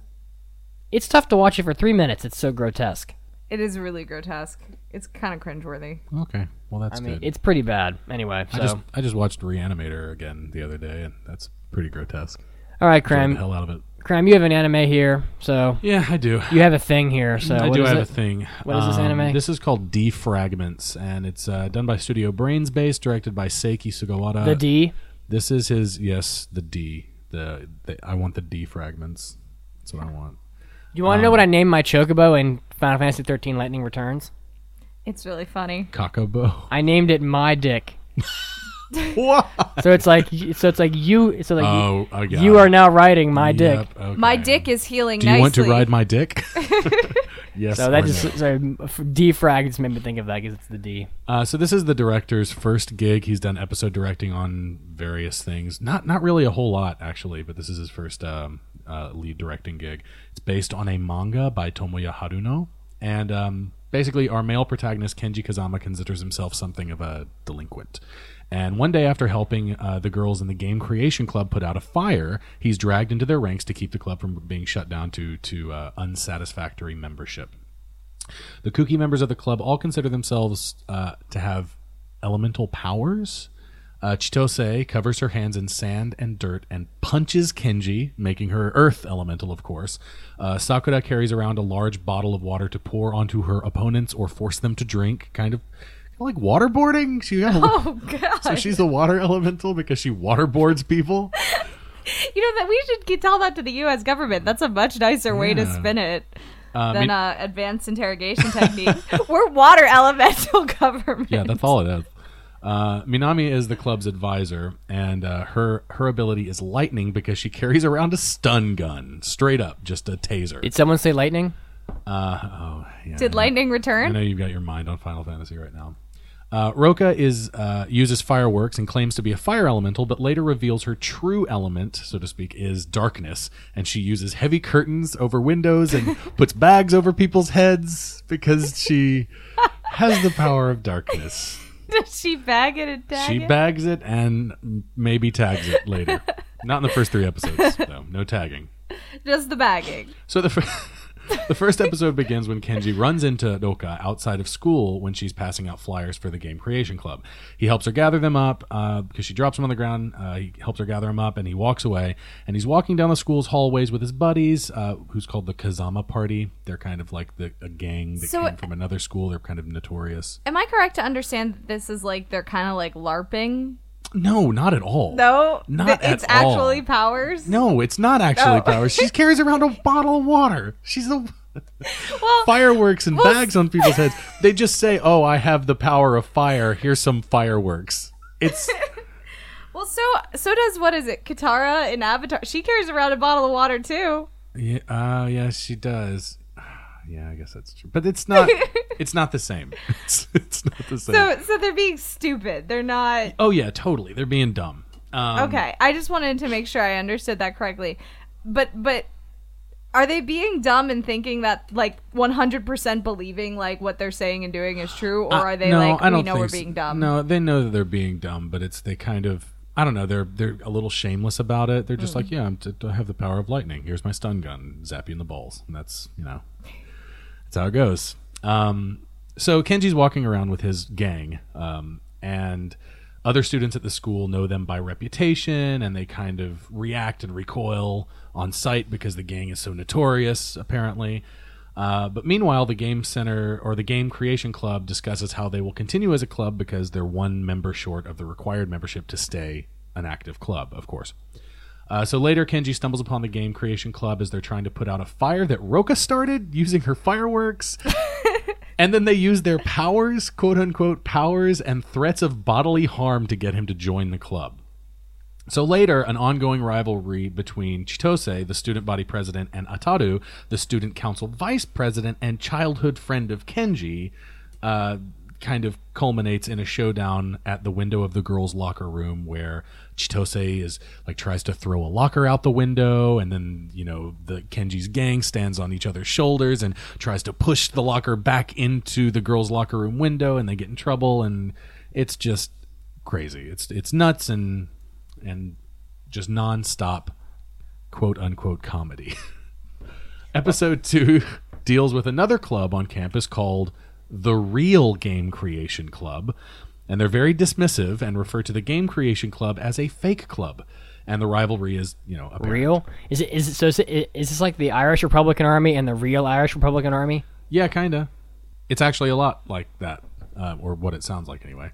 It's tough to watch it for three minutes. It's so grotesque. It is really grotesque. It's kind of cringeworthy. Okay. Well, that's I mean, good. it's pretty bad. Anyway, so I just I just watched Reanimator again the other day, and that's pretty grotesque. all right, Enjoyed the Cram. hell out of it. Cram, you have an anime here, so Yeah, I do. you have a thing here. So I what do is have it? a thing. What is this Um, anime? This is called Defragments, and it's uh, done by Studio Brain's Base, directed by Seiki Sugawara. The D. This is his yes, the D. The, the I want the D fragments. That's what I want. Do you want to know what I named my Chocobo in Final Fantasy 13 Lightning Returns? It's really funny. Kakabo. I named it my dick. What? So it's like so it's like you so like Oh, I got you it. are now riding my dick. Yep, okay. My dick is healing Do you nicely. want to ride my dick? yes. So that just no. so defrag just made me think of that because it's the D. Uh, so this is the director's first gig. He's done episode directing on various things. Not not really a whole lot actually, but this is his first um, uh, lead directing gig. It's based on a manga by Tomoya Haruno, and um, basically our male protagonist Kenji Kazama considers himself something of a delinquent. And one day, after helping uh, the girls in the game creation club put out a fire, he's dragged into their ranks to keep the club from being shut down to to uh, unsatisfactory membership. The kooky members of the club all consider themselves uh, to have elemental powers. Uh, Chitose covers her hands in sand and dirt and punches Kenji, making her earth elemental, of course. Uh, Sakura carries around a large bottle of water to pour onto her opponents or force them to drink, kind of like waterboarding. She got Oh god! so she's the water elemental because she waterboards people. you know that we should tell that to the U.S. government. That's a much nicer way to spin it Uh, than mean- uh, advanced interrogation technique. We're water elemental government. Yeah, that's all it is. Uh, Minami is the club's advisor, and uh, her her ability is lightning because she carries around a stun gun, straight up, just a taser. Did someone say lightning? Uh, oh, yeah. Did lightning return? I know you've got your mind on Final Fantasy right now. Uh, Roka is uh, uses fireworks and claims to be a fire elemental, but later reveals her true element, so to speak, is darkness, and she uses heavy curtains over windows and puts bags over people's heads because she has the power of darkness. Does she bag it and tag She it? bags it and maybe tags it later. Not in the first three episodes, though. No tagging. Just the bagging. So the fir- the first episode begins when Kenji runs into Doka outside of school when she's passing out flyers for the Game Creation Club. He helps her gather them up uh, because she drops them on the ground. Uh, he helps her gather them up and he walks away. And he's walking down the school's hallways with his buddies, uh, who's called the Kazama Party. They're kind of like the, a gang that So- came from another school. They're kind of notorious. Am I correct to understand that this is like they're kind of like LARPing? No, not at all. No, Not it's at all. actually powers. No, it's not actually Oh. powers. She carries around a bottle of water. She's the Well, fireworks and well, bags on people's heads. They just say, "Oh, I have the power of fire. Here's some fireworks." It's well, so so does what is it? Katara in Avatar. She carries around a bottle of water too. yeah, uh, yeah, she does. Yeah, I guess that's true, but it's not. it's not the same. It's, it's not the same. So so they're being stupid. They're not. oh yeah, totally. They're being dumb. Um, Okay, I just wanted to make sure I understood that correctly. But but are they being dumb and thinking that like 100% believing like what they're saying and doing is true or Uh, are they no, like I we don't know we're so. being dumb? No, they know that they're being dumb, but it's they kind of I don't know. They're they're a little shameless about it. They're just Hmm. like, yeah, I'm t- I have the power of lightning. Here's my stun gun, zap you in the balls, and that's you know, that's how it goes. Um, so Kenji's walking around with his gang, um, and other students at the school know them by reputation, and they kind of react and recoil on sight because the gang is so notorious, apparently. Uh, but meanwhile, the game center or the game creation club discusses how they will continue as a club because they're one member short of the required membership to stay an active club, of course. Uh, so later, Kenji stumbles upon the game creation club as they're trying to put out a fire that Roka started using her fireworks. and then they use their powers, quote unquote, powers and threats of bodily harm to get him to join the club. So later, an ongoing rivalry between Chitose, the student body president, and Ataru, the student council vice president and childhood friend of Kenji, uh, kind of culminates in a showdown at the window of the girls' locker room where Chitose is like tries to throw a locker out the window, and then you know the Kenji's gang stands on each other's shoulders and tries to push the locker back into the girls' locker room window, and they get in trouble, and it's just crazy. It's it's nuts and and just nonstop quote unquote comedy. Episode two deals with another club on campus called the Real Game Creation Club, and they're very dismissive and refer to the Game Creation Club as a fake club. And the rivalry is, you know, apparent. Real? Is it? Is it? So is, it, is this like the Irish Republican Army and the real Irish Republican Army? Yeah, kinda. It's actually a lot like that, uh, or what it sounds like anyway.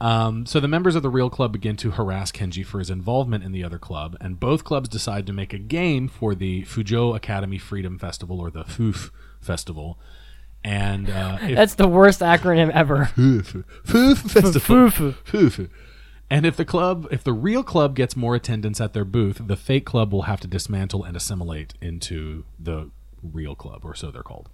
Um, so the members of the real club begin to harass Kenji for his involvement in the other club, and both clubs decide to make a game for the Fujo Academy Freedom Festival, or the FUF Festival. And uh, if, That's the worst acronym ever. Foof. Foof Festival. Foof. Foof. And if the club, if the real club gets more attendance at their booth, the fake club will have to dismantle and assimilate into the real club, or so they're called.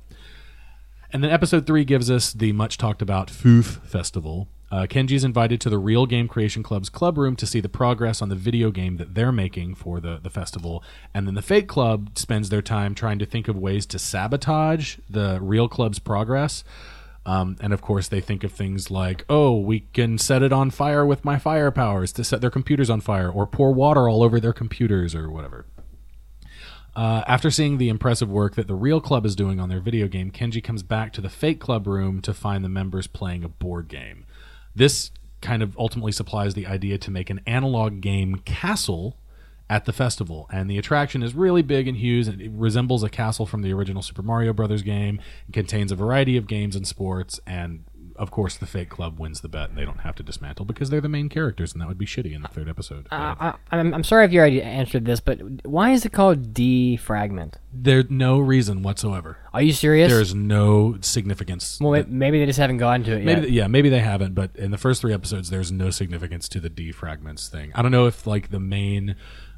And then episode three gives us the much talked about Foof Festival. Uh, Kenji's invited to the Real Game Creation Club's club room to see the progress on the video game that they're making for the, the festival. And then the Fake Club spends their time trying to think of ways to sabotage the Real Club's progress. Um, and of course, they think of things like, oh, we can set it on fire with my fire powers to set their computers on fire, or pour water all over their computers, or whatever. Uh, after seeing the impressive work that the real club is doing on their video game, Kenji comes back to the fake club room to find the members playing a board game. This kind of ultimately supplies the idea to make an analog game castle at the festival, and the attraction is really big and huge. And it resembles a castle from the original Super Mario Brothers game. It contains a variety of games and sports, and of course, the fake club wins the bet, and they don't have to dismantle because they're the main characters, and that would be shitty in the third episode. Uh, I, I'm, I'm sorry if you already answered this, but why is it called defragment? There's no reason whatsoever. Are you serious? There's no significance. well, may- maybe they just haven't gotten to it Maybe yet. yeah, maybe they haven't, but in the first three episodes, there's no significance to the defragments thing. I don't know if like the main,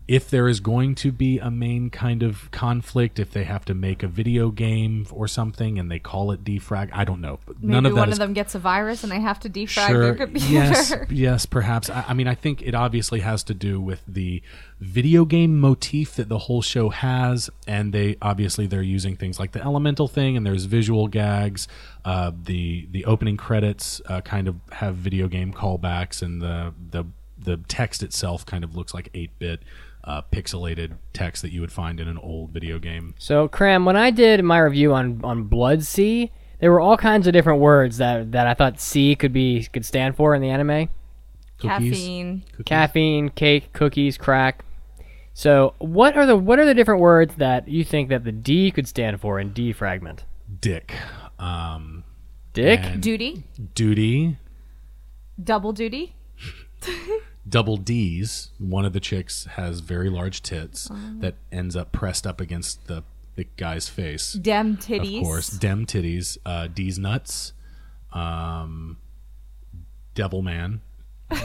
if there is going to be a main kind of conflict, if they have to make a video game or something and they call it defrag. I don't know. Maybe None of one of them gets a virus and they have to defrag sure. their computer. Yes, yes, perhaps. I, I mean, I think it obviously has to do with the video game motif that the whole show has, and they obviously they're using things like the elemental thing, and there's visual gags. Uh, the the opening credits uh, kind of have video game callbacks, and the the the text itself kind of looks like eight bit. Uh, pixelated text that you would find in an old video game. So, Cram, when I did my review on on Blood-C, there were all kinds of different words that that I thought C could be could stand for in the anime. Cookies. Caffeine. Caffeine, cake, cookies, crack. So, what are the what are the different words that you think that the D could stand for in D fragment? Dick. Um, Dick. Duty. duty. Double duty. double D's. One of the chicks has very large tits Oh. that ends up pressed up against the, the guy's face. Dem titties. Of course, dem titties. Uh, D's nuts. Um, Devil man.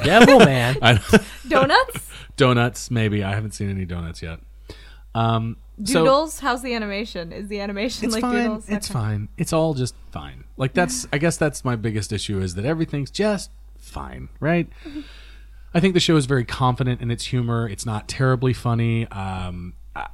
Devil man. Donuts. donuts. Maybe I haven't seen any donuts yet. Um, so Doodles. How's the animation? Is the animation it's like fine. doodles? It's Okay. fine. It's all just fine. Like that's. I guess that's my biggest issue is that everything's just fine, right? I think the show is very confident in its humor. It's not terribly funny. Um, I,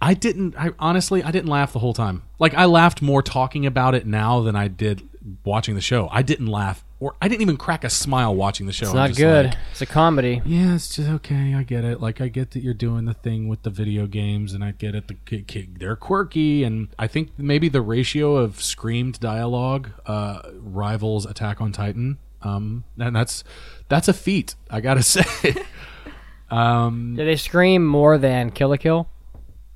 I didn't. I honestly, I didn't laugh the whole time. Like I laughed more talking about it now than I did watching the show. I didn't laugh, or I didn't even crack a smile watching the show. It's not good. like, it's a comedy. yeah, it's just okay. I get it. Like I get that you're doing the thing with the video games, and I get it. The ki- ki- they're quirky, and I think maybe the ratio of screamed dialogue uh, rivals Attack on Titan. Um, and that's that's a feat. I gotta say. Do they scream more than Kill la Kill?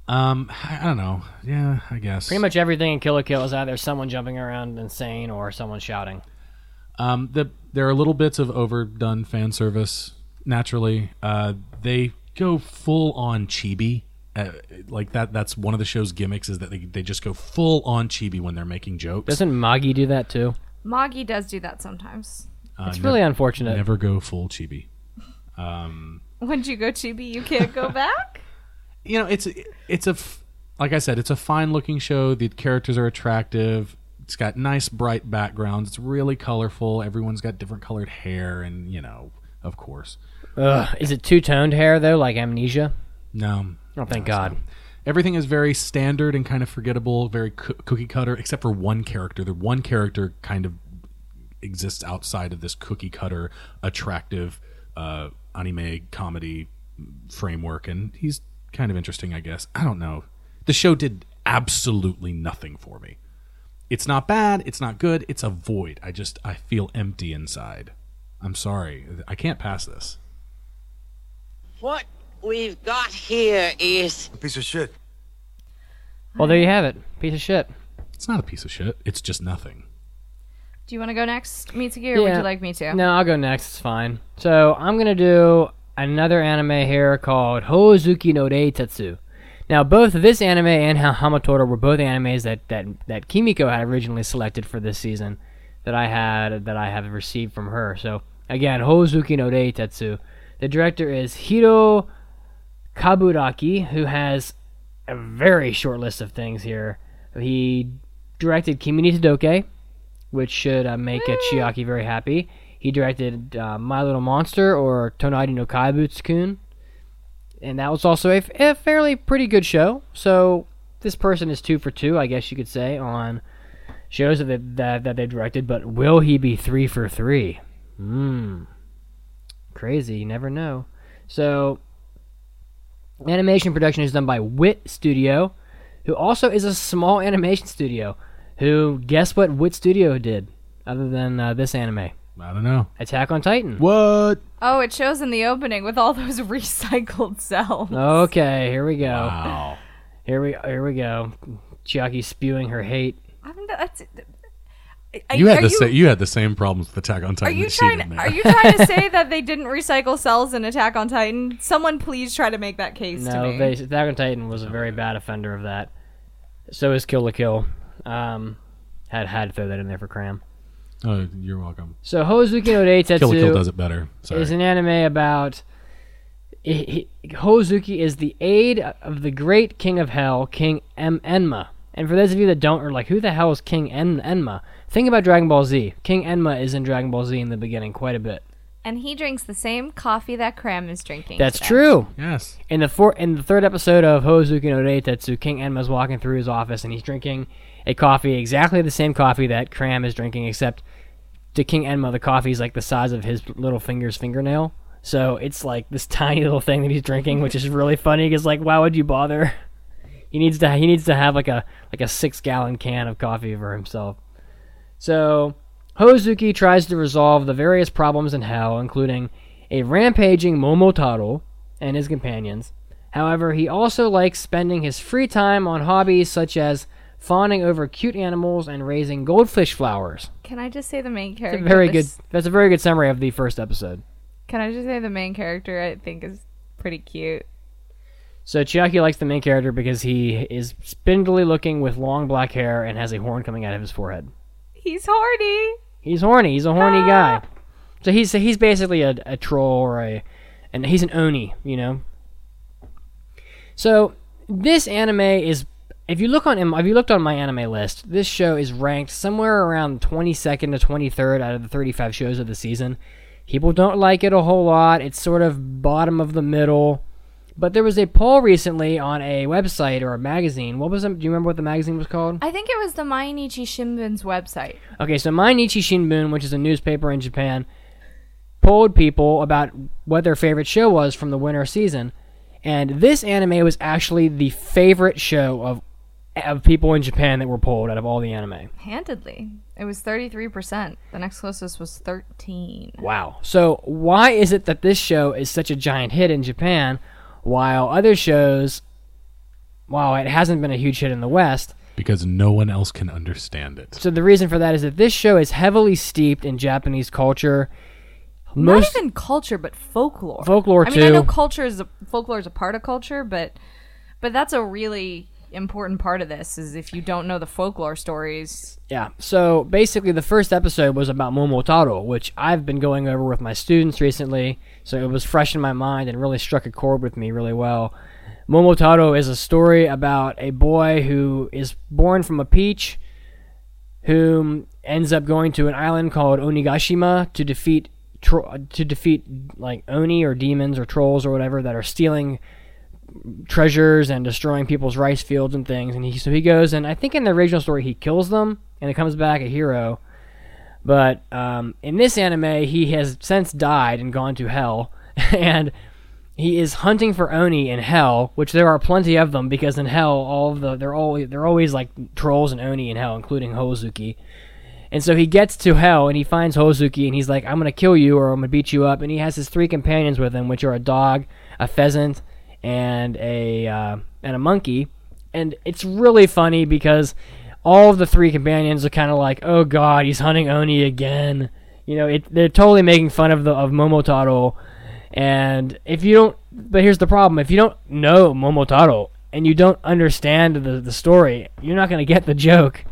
um, I, I don't know. Yeah, I guess. Pretty much everything in Kill la Kill is either someone jumping around insane or someone shouting. Um, the there are little bits of overdone fan service. Naturally, uh, they go full on chibi. Uh, like that. That's one of the show's gimmicks is that they, they just go full on chibi when they're making jokes. Doesn't Magi do that too? Magi does do that sometimes. Uh, It's nev- really unfortunate. Never go full chibi. Um, Once you go chibi, you can't go back. You know, it's it's a f- like I said, it's a fine looking show. The characters are attractive. It's got nice bright backgrounds. It's really colorful. Everyone's got different colored hair, and you know, of course, Ugh. Is it two toned hair though, like Amnesia? no. Oh, thank God. Everything is very standard and kind of forgettable, very coo- cookie cutter, except for one character. The one character kind of exists outside of this cookie cutter, attractive uh, anime comedy framework, and he's kind of interesting, I guess. I don't know. The show did absolutely nothing for me. It's not bad. It's not good. It's a void. I just I feel empty inside. I'm sorry. I can't pass this. What we've got here is A piece of shit. Well, there you have it. Piece of shit. It's not a piece of shit. It's just nothing. Do you want to go next, Mitsugi, or would you like me to? No, I'll go next. It's fine. So I'm gonna do another anime here called Hoozuki no Reitetsu. Now, both this anime and Ha- Hamatora were both animes that, that that Kimiko had originally selected for this season, that I had that I have received from her. So again, Hoozuki no Reitetsu. The director is Hiro Kaburaki, who has a very short list of things here. He directed Kimi ni Todoke, which should uh, make uh, Chiaki very happy. He directed uh, My Little Monster or Tonari no Kaibutsu-kun, and that was also a, f- a fairly pretty good show. So this person is two for two, I guess you could say, on shows that they, that, that they directed. But will he be three for three? Hmm, crazy. You never know. So animation production is done by Wit Studio, who also is a small animation studio. Who guess what Wit Studio did other than uh, this anime? I don't know. Attack on Titan. What? Oh, it shows in the opening with all those recycled cells. Okay, here we go. Wow. Here we here we go. Chiaki spewing her hate. I mean, that's. Are, You had the you, sa- you had the same problems with Attack on Are Titan you that she trying? did. Are you trying to say that they didn't recycle cells in Attack on Titan? Someone please try to make that case to No, me. they, Attack on Titan was a very bad offender of that. So is Kill la Kill. Um, had had to throw that in there for cram. Oh, you're welcome. So Hoozuki no Reitetsu Kill la Kill does it better. Sorry. is an anime about i- i- Hozuki is the aide of the great king of hell, King em- Enma. And for those of you that don't, are like, who the hell is King en- Enma? Think about Dragon Ball Z. King Enma is in Dragon Ball Z in the beginning quite a bit. and he drinks the same coffee that Cram is drinking. That's today. true. yes. In the four, in the third episode of Hoozuki no Reitetsu, King Enma's walking through his office and he's drinking a coffee, exactly the same coffee that Cram is drinking, except to King Enma, the coffee is like the size of his little finger's fingernail. So it's like this tiny little thing that he's drinking, which is really funny. Because like, why would you bother? He needs to he needs to have like a like a six gallon can of coffee for himself. So Hozuki tries to resolve the various problems in hell, including a rampaging Momotaro and his companions. However, he also likes spending his free time on hobbies such as fawning over cute animals and raising goldfish flowers. Can I just say the main That's character? a very good. That's a very good summary of the first episode. Can I just say the main character? I think is pretty cute. So Chiaki likes the main character because he is spindly looking with long black hair and has a horn coming out of his forehead. He's horny. He's horny. He's a horny guy. Ah. So he's so he's basically a, a troll or a, and he's an oni, you know. So this anime is, if you look on if you looked on my anime list, this show is ranked somewhere around twenty second to twenty third out of the thirty five shows of the season. People don't like it a whole lot. It's sort of bottom of the middle. But there was a poll recently on a website or a magazine. What was it? Do you remember what the magazine was called? I think it was the Mainichi Shimbun's website. Okay, so Mainichi Shinbun, which is a newspaper in Japan, polled people about what their favorite show was from the winter season, and this anime was actually the favorite show of of people in Japan that were polled out of all the anime. Handedly, it was thirty three percent. The next closest was thirteen. Wow. So why is it that this show is such a giant hit in Japan, while other shows, while it hasn't been a huge hit in the West? Because no one else can understand it. So the reason for that is that this show is heavily steeped in Japanese culture. Not even culture, but folklore. Folklore, I mean, I know culture is a, folklore is a part of culture, but but that's a really important part of this. Is if you don't know the folklore stories, Yeah. So basically, the first episode was about Momotaro, which I've been going over with my students recently. So it was fresh in my mind and really struck a chord with me really well. Momotaro is a story about a boy who is born from a peach, who ends up going to an island called Onigashima to defeat to defeat like oni or demons or trolls or whatever that are stealing treasures and destroying people's rice fields and things. And he so he goes and I think in the original story he kills them and it comes back a hero. But um, in this anime, he has since died and gone to hell, and he is hunting for oni in hell, which there are plenty of them because in hell, all of the they're always they're always like trolls and oni in hell, including Hozuki. And so he gets to hell and he finds Hozuki and he's like, I'm gonna kill you or I'm gonna beat you up. And he has his three companions with him, which are a dog, a pheasant, and a uh, and a monkey. And it's really funny because all of the three companions are kind of like, oh god, he's hunting Oni again. You know, it, they're totally making fun of the of Momotaro. And if you don't, but here's the problem: if you don't know Momotaro, and you don't understand the the story, you're not gonna get the joke,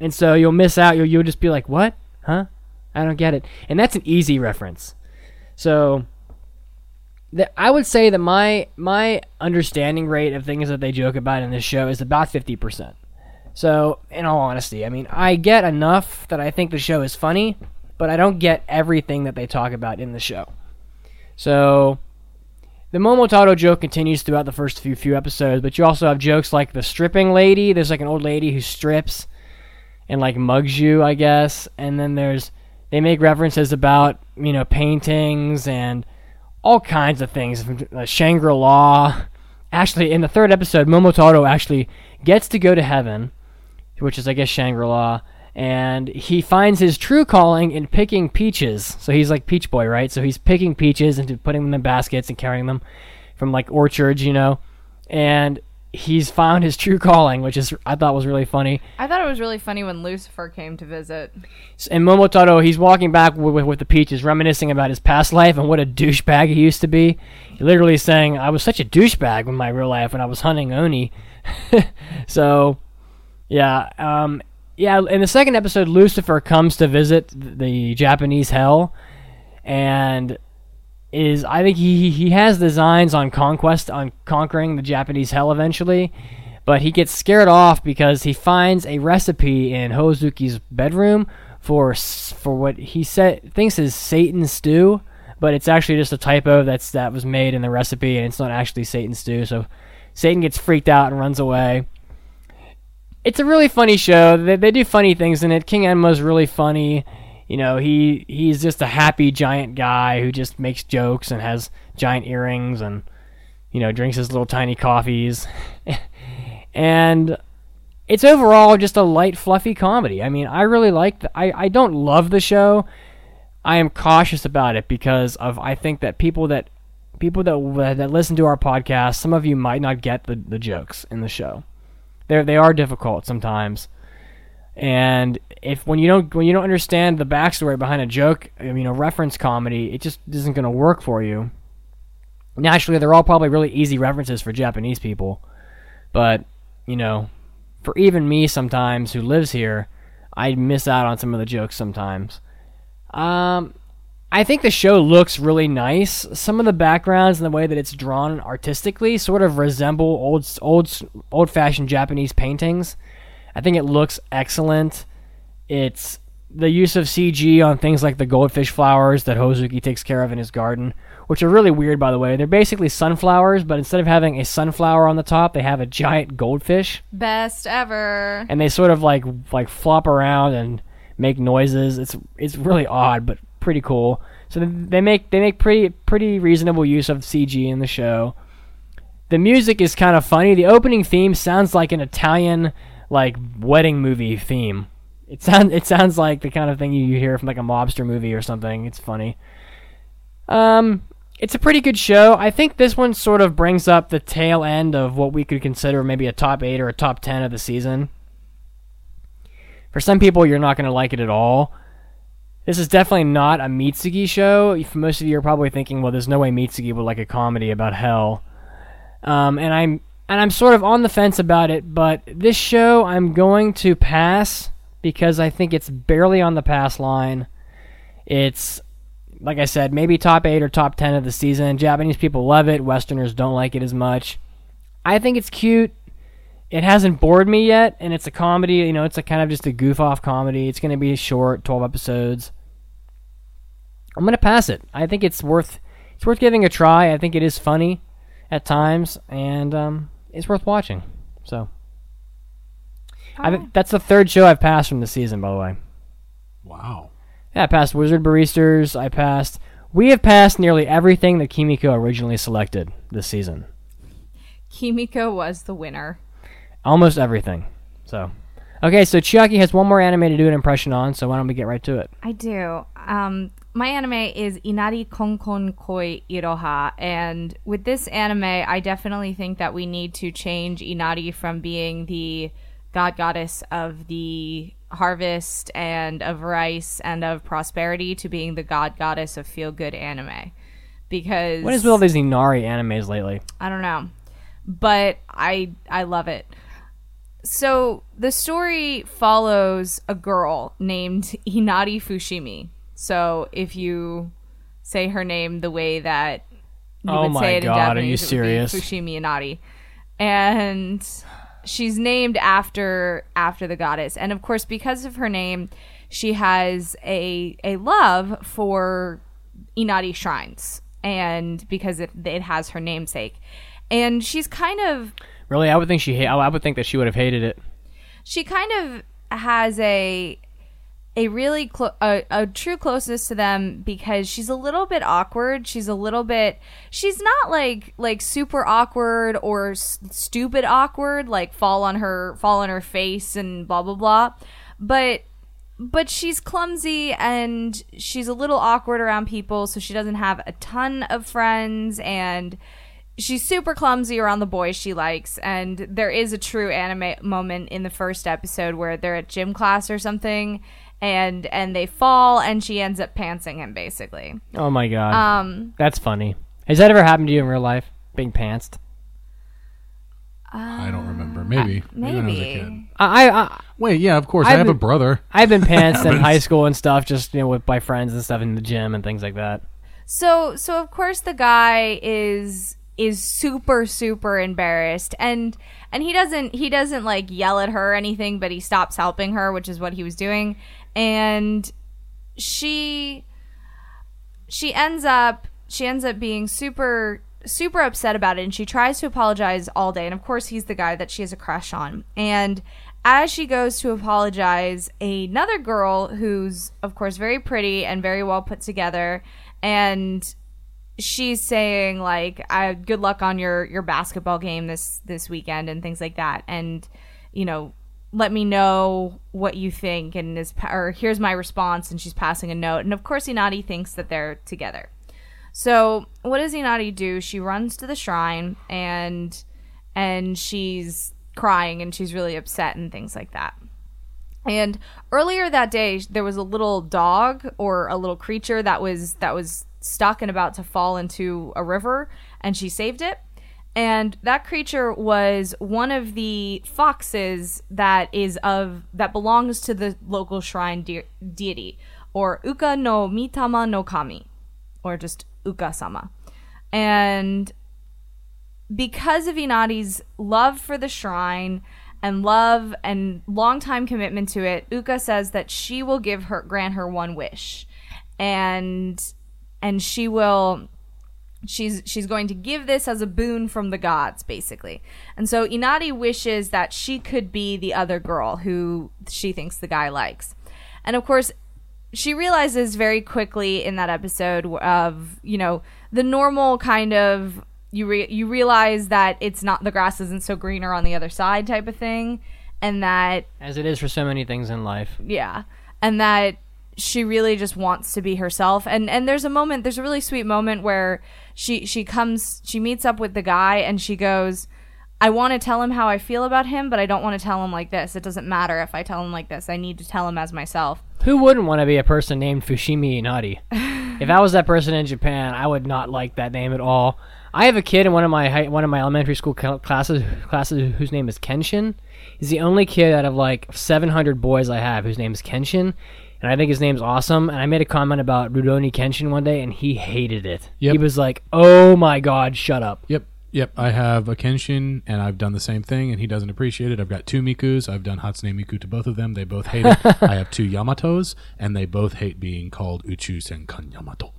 and so you'll miss out. You'll you'll just be like, "What? Huh? I don't get it." And that's an easy reference. So, the, I would say that my my understanding rate of things that they joke about in this show is about fifty percent. So, in all honesty, I mean, I get enough that I think the show is funny, but I don't get everything that they talk about in the show. So, the Momotaro joke continues throughout the first few few episodes, but you also have jokes like the stripping lady. There's like an old lady who strips and like mugs you, I guess. And then there's they make references about you know paintings and all kinds of things. Uh, Shangri La. Actually, in the third episode, Momotaro actually gets to go to heaven, which is I guess Shangri La, and he finds his true calling in picking peaches. So he's like Peach Boy, right? So he's picking peaches and putting them in baskets and carrying them from like orchards, you know. And he's found his true calling, which is I thought was really funny. I thought it was really funny when Lucifer came to visit. And Momotaro, he's walking back with, with, with the peaches, reminiscing about his past life and what a douchebag he used to be. He literally saying, "I was such a douchebag in my real life when I was hunting oni." so, yeah, um, yeah. In the second episode, Lucifer comes to visit the Japanese hell, and is I think he he has designs on conquest on conquering the Japanese hell eventually, but he gets scared off because he finds a recipe in Hozuki's bedroom for for what he said thinks is Satan stew, but it's actually just a typo that's that was made in the recipe and it's not actually Satan stew. So Satan gets freaked out and runs away. It's a really funny show. They, they do funny things in it. King Enma's really funny you know, he he's just a happy giant guy who just makes jokes and has giant earrings and you know drinks his little tiny coffees, and it's overall just a light, fluffy comedy. I mean, I really like. The, I I don't love the show. I am cautious about it because of I think that people that people that that listen to our podcast, some of you might not get the, the jokes in the show. They they are difficult sometimes, and if when you don't when you don't understand the backstory behind a joke, you know, reference comedy, it just isn't going to work for you. Naturally, they're all probably really easy references for Japanese people, but you know, for even me sometimes who lives here, I miss out on some of the jokes sometimes. Um, I think the show looks really nice. Some of the backgrounds and the way that it's drawn artistically sort of resemble old old old-fashioned Japanese paintings. I think it looks excellent. It's the use of CG on things like the goldfish flowers that Hozuki takes care of in his garden, which are really weird, by the way. They're basically sunflowers, but instead of having a sunflower on the top, they have a giant goldfish, Best ever. and they sort of like like flop around and make noises. It's it's really odd, but pretty cool. So they- they make they make pretty pretty reasonable use of CG in the show. The music is kind of funny. The opening theme sounds like an Italian like wedding movie theme. It sounds it sounds like the kind of thing you hear from like a mobster movie or something. It's funny. Um, it's a pretty good show. I think this one sort of brings up the tail end of what we could consider maybe a top eight or a top ten of the season. For some people, you're not going to like it at all. This is definitely not a Mitsugi show. For most of you are probably thinking, well, there's no way Mitsugi would like a comedy about hell. Um, and I'm and I'm sort of on the fence about it, but this show I'm going to pass because I think it's barely on the pass line. It's like I said, maybe top 8 or top 10 of the season. Japanese people love it, westerners don't like it as much. I think it's cute. It hasn't bored me yet, and it's a comedy, you know, it's a kind of just a goof off comedy. It's going to be short, 12 episodes. I'm going to pass it. I think it's worth it's worth giving a try. I think it is funny at times and um, it's worth watching. So I, that's the third show I've passed from the season, by the way. Wow. Yeah, I passed Wizard Barristers. I passed. We have passed nearly everything that Kimiko originally selected this season. Kimiko was the winner. Almost everything. So, okay, so Chiaki has one more anime to do an impression on. So why don't we get right to it? I do. Um, my anime is Inari Konkon Koi Iroha, and with this anime, I definitely think that we need to change Inari from being the god goddess of the harvest and of rice and of prosperity to being the god goddess of feel good anime. Because What is with all these Inari animes lately? I don't know. but I I love it. So the story follows a girl named Inari Fushimi. So if you say her name the way that you Oh would say it God, are in you Japanese, it would be serious? Fushimi Inari, and she's named after after the goddess. And of course, because of her name, she has a a love for Inari shrines, and because it it has her namesake, and she's kind of Really, I would think she. I would think that she would have hated it. she kind of has a a really clo- a, a true closeness to them because she's a little bit awkward. She's a little bit she's not like like super awkward or s- stupid awkward like fall on her fall on her face and blah blah blah. But but she's clumsy and she's a little awkward around people so she doesn't have a ton of friends and she's super clumsy around the boys she likes. And there is a true anime moment in the first episode where they're at gym class or something and and they fall and she ends up pantsing him basically Oh my god. um That's funny. Has that ever happened to you in real life? Being pantsed? I don't remember. Maybe. Maybe. When I was a kid. I, I, Wait, yeah, of course. i I've have a been- brother. I've been pantsed in high school and stuff, just you know, with my friends and stuff in the gym and things like that. So so of course the guy is is super super embarrassed and and he doesn't he doesn't like yell at her or anything but he stops helping her which is what he was doing and she she ends up she ends up being super super upset about it. And she tries to apologize all day. And of course he's the guy that she has a crush on. And as she goes to apologize another girl who's of course very pretty and very well put together. And she's saying like I, good luck on your your basketball game this this weekend and things like that. And you know let me know what you think and is or here's my response and she's passing a note. And of course Inari thinks that they're together. So what does Inari do? She runs to the shrine and and she's crying and she's really upset and things like that. And earlier that day, there was a little dog or a little creature that was that was stuck and about to fall into a river, and she saved it. And that creature was one of the foxes that is of that belongs to the local shrine de- deity, or Uka no Mitama no Kami, or just Uka sama. And because of Inari's love for the shrine and love and long-time commitment to it, Uka says that she will give her grant her one wish. And and she will she's she's going to give this as a boon from the gods basically. And so Inari wishes that she could be the other girl who she thinks the guy likes. And of course, she realizes very quickly in that episode of you know the normal kind of you re- you realize that it's not the grass isn't so greener on the other side type of thing and that As it is for so many things in life. yeah and that she really just wants to be herself and and there's a moment there's a really sweet moment where she she comes she meets up with the guy and she goes I want to tell him how I feel about him, but I don't want to tell him like this. It doesn't matter if I tell him like this. I need to tell him as myself. Who wouldn't want to be a person named Fushimi Inari? if I was that person in Japan, I would not like that name at all. I have a kid in one of my one of my elementary school classes classes whose name is Kenshin. He's the only kid out of like 700 boys I have whose name is Kenshin, and I think his name's awesome. And I made a comment about Rurouni Kenshin one day, and he hated it. Yep. He was like, "Oh my god, shut up." Yep. Yep. I have a Kenshin, and I've done the same thing, and he doesn't appreciate it. I've got two Mikus. I've done Hatsune Miku to both of them. They both hate it. I have two Yamatos, and they both hate being called Uchu Senkan Yamato.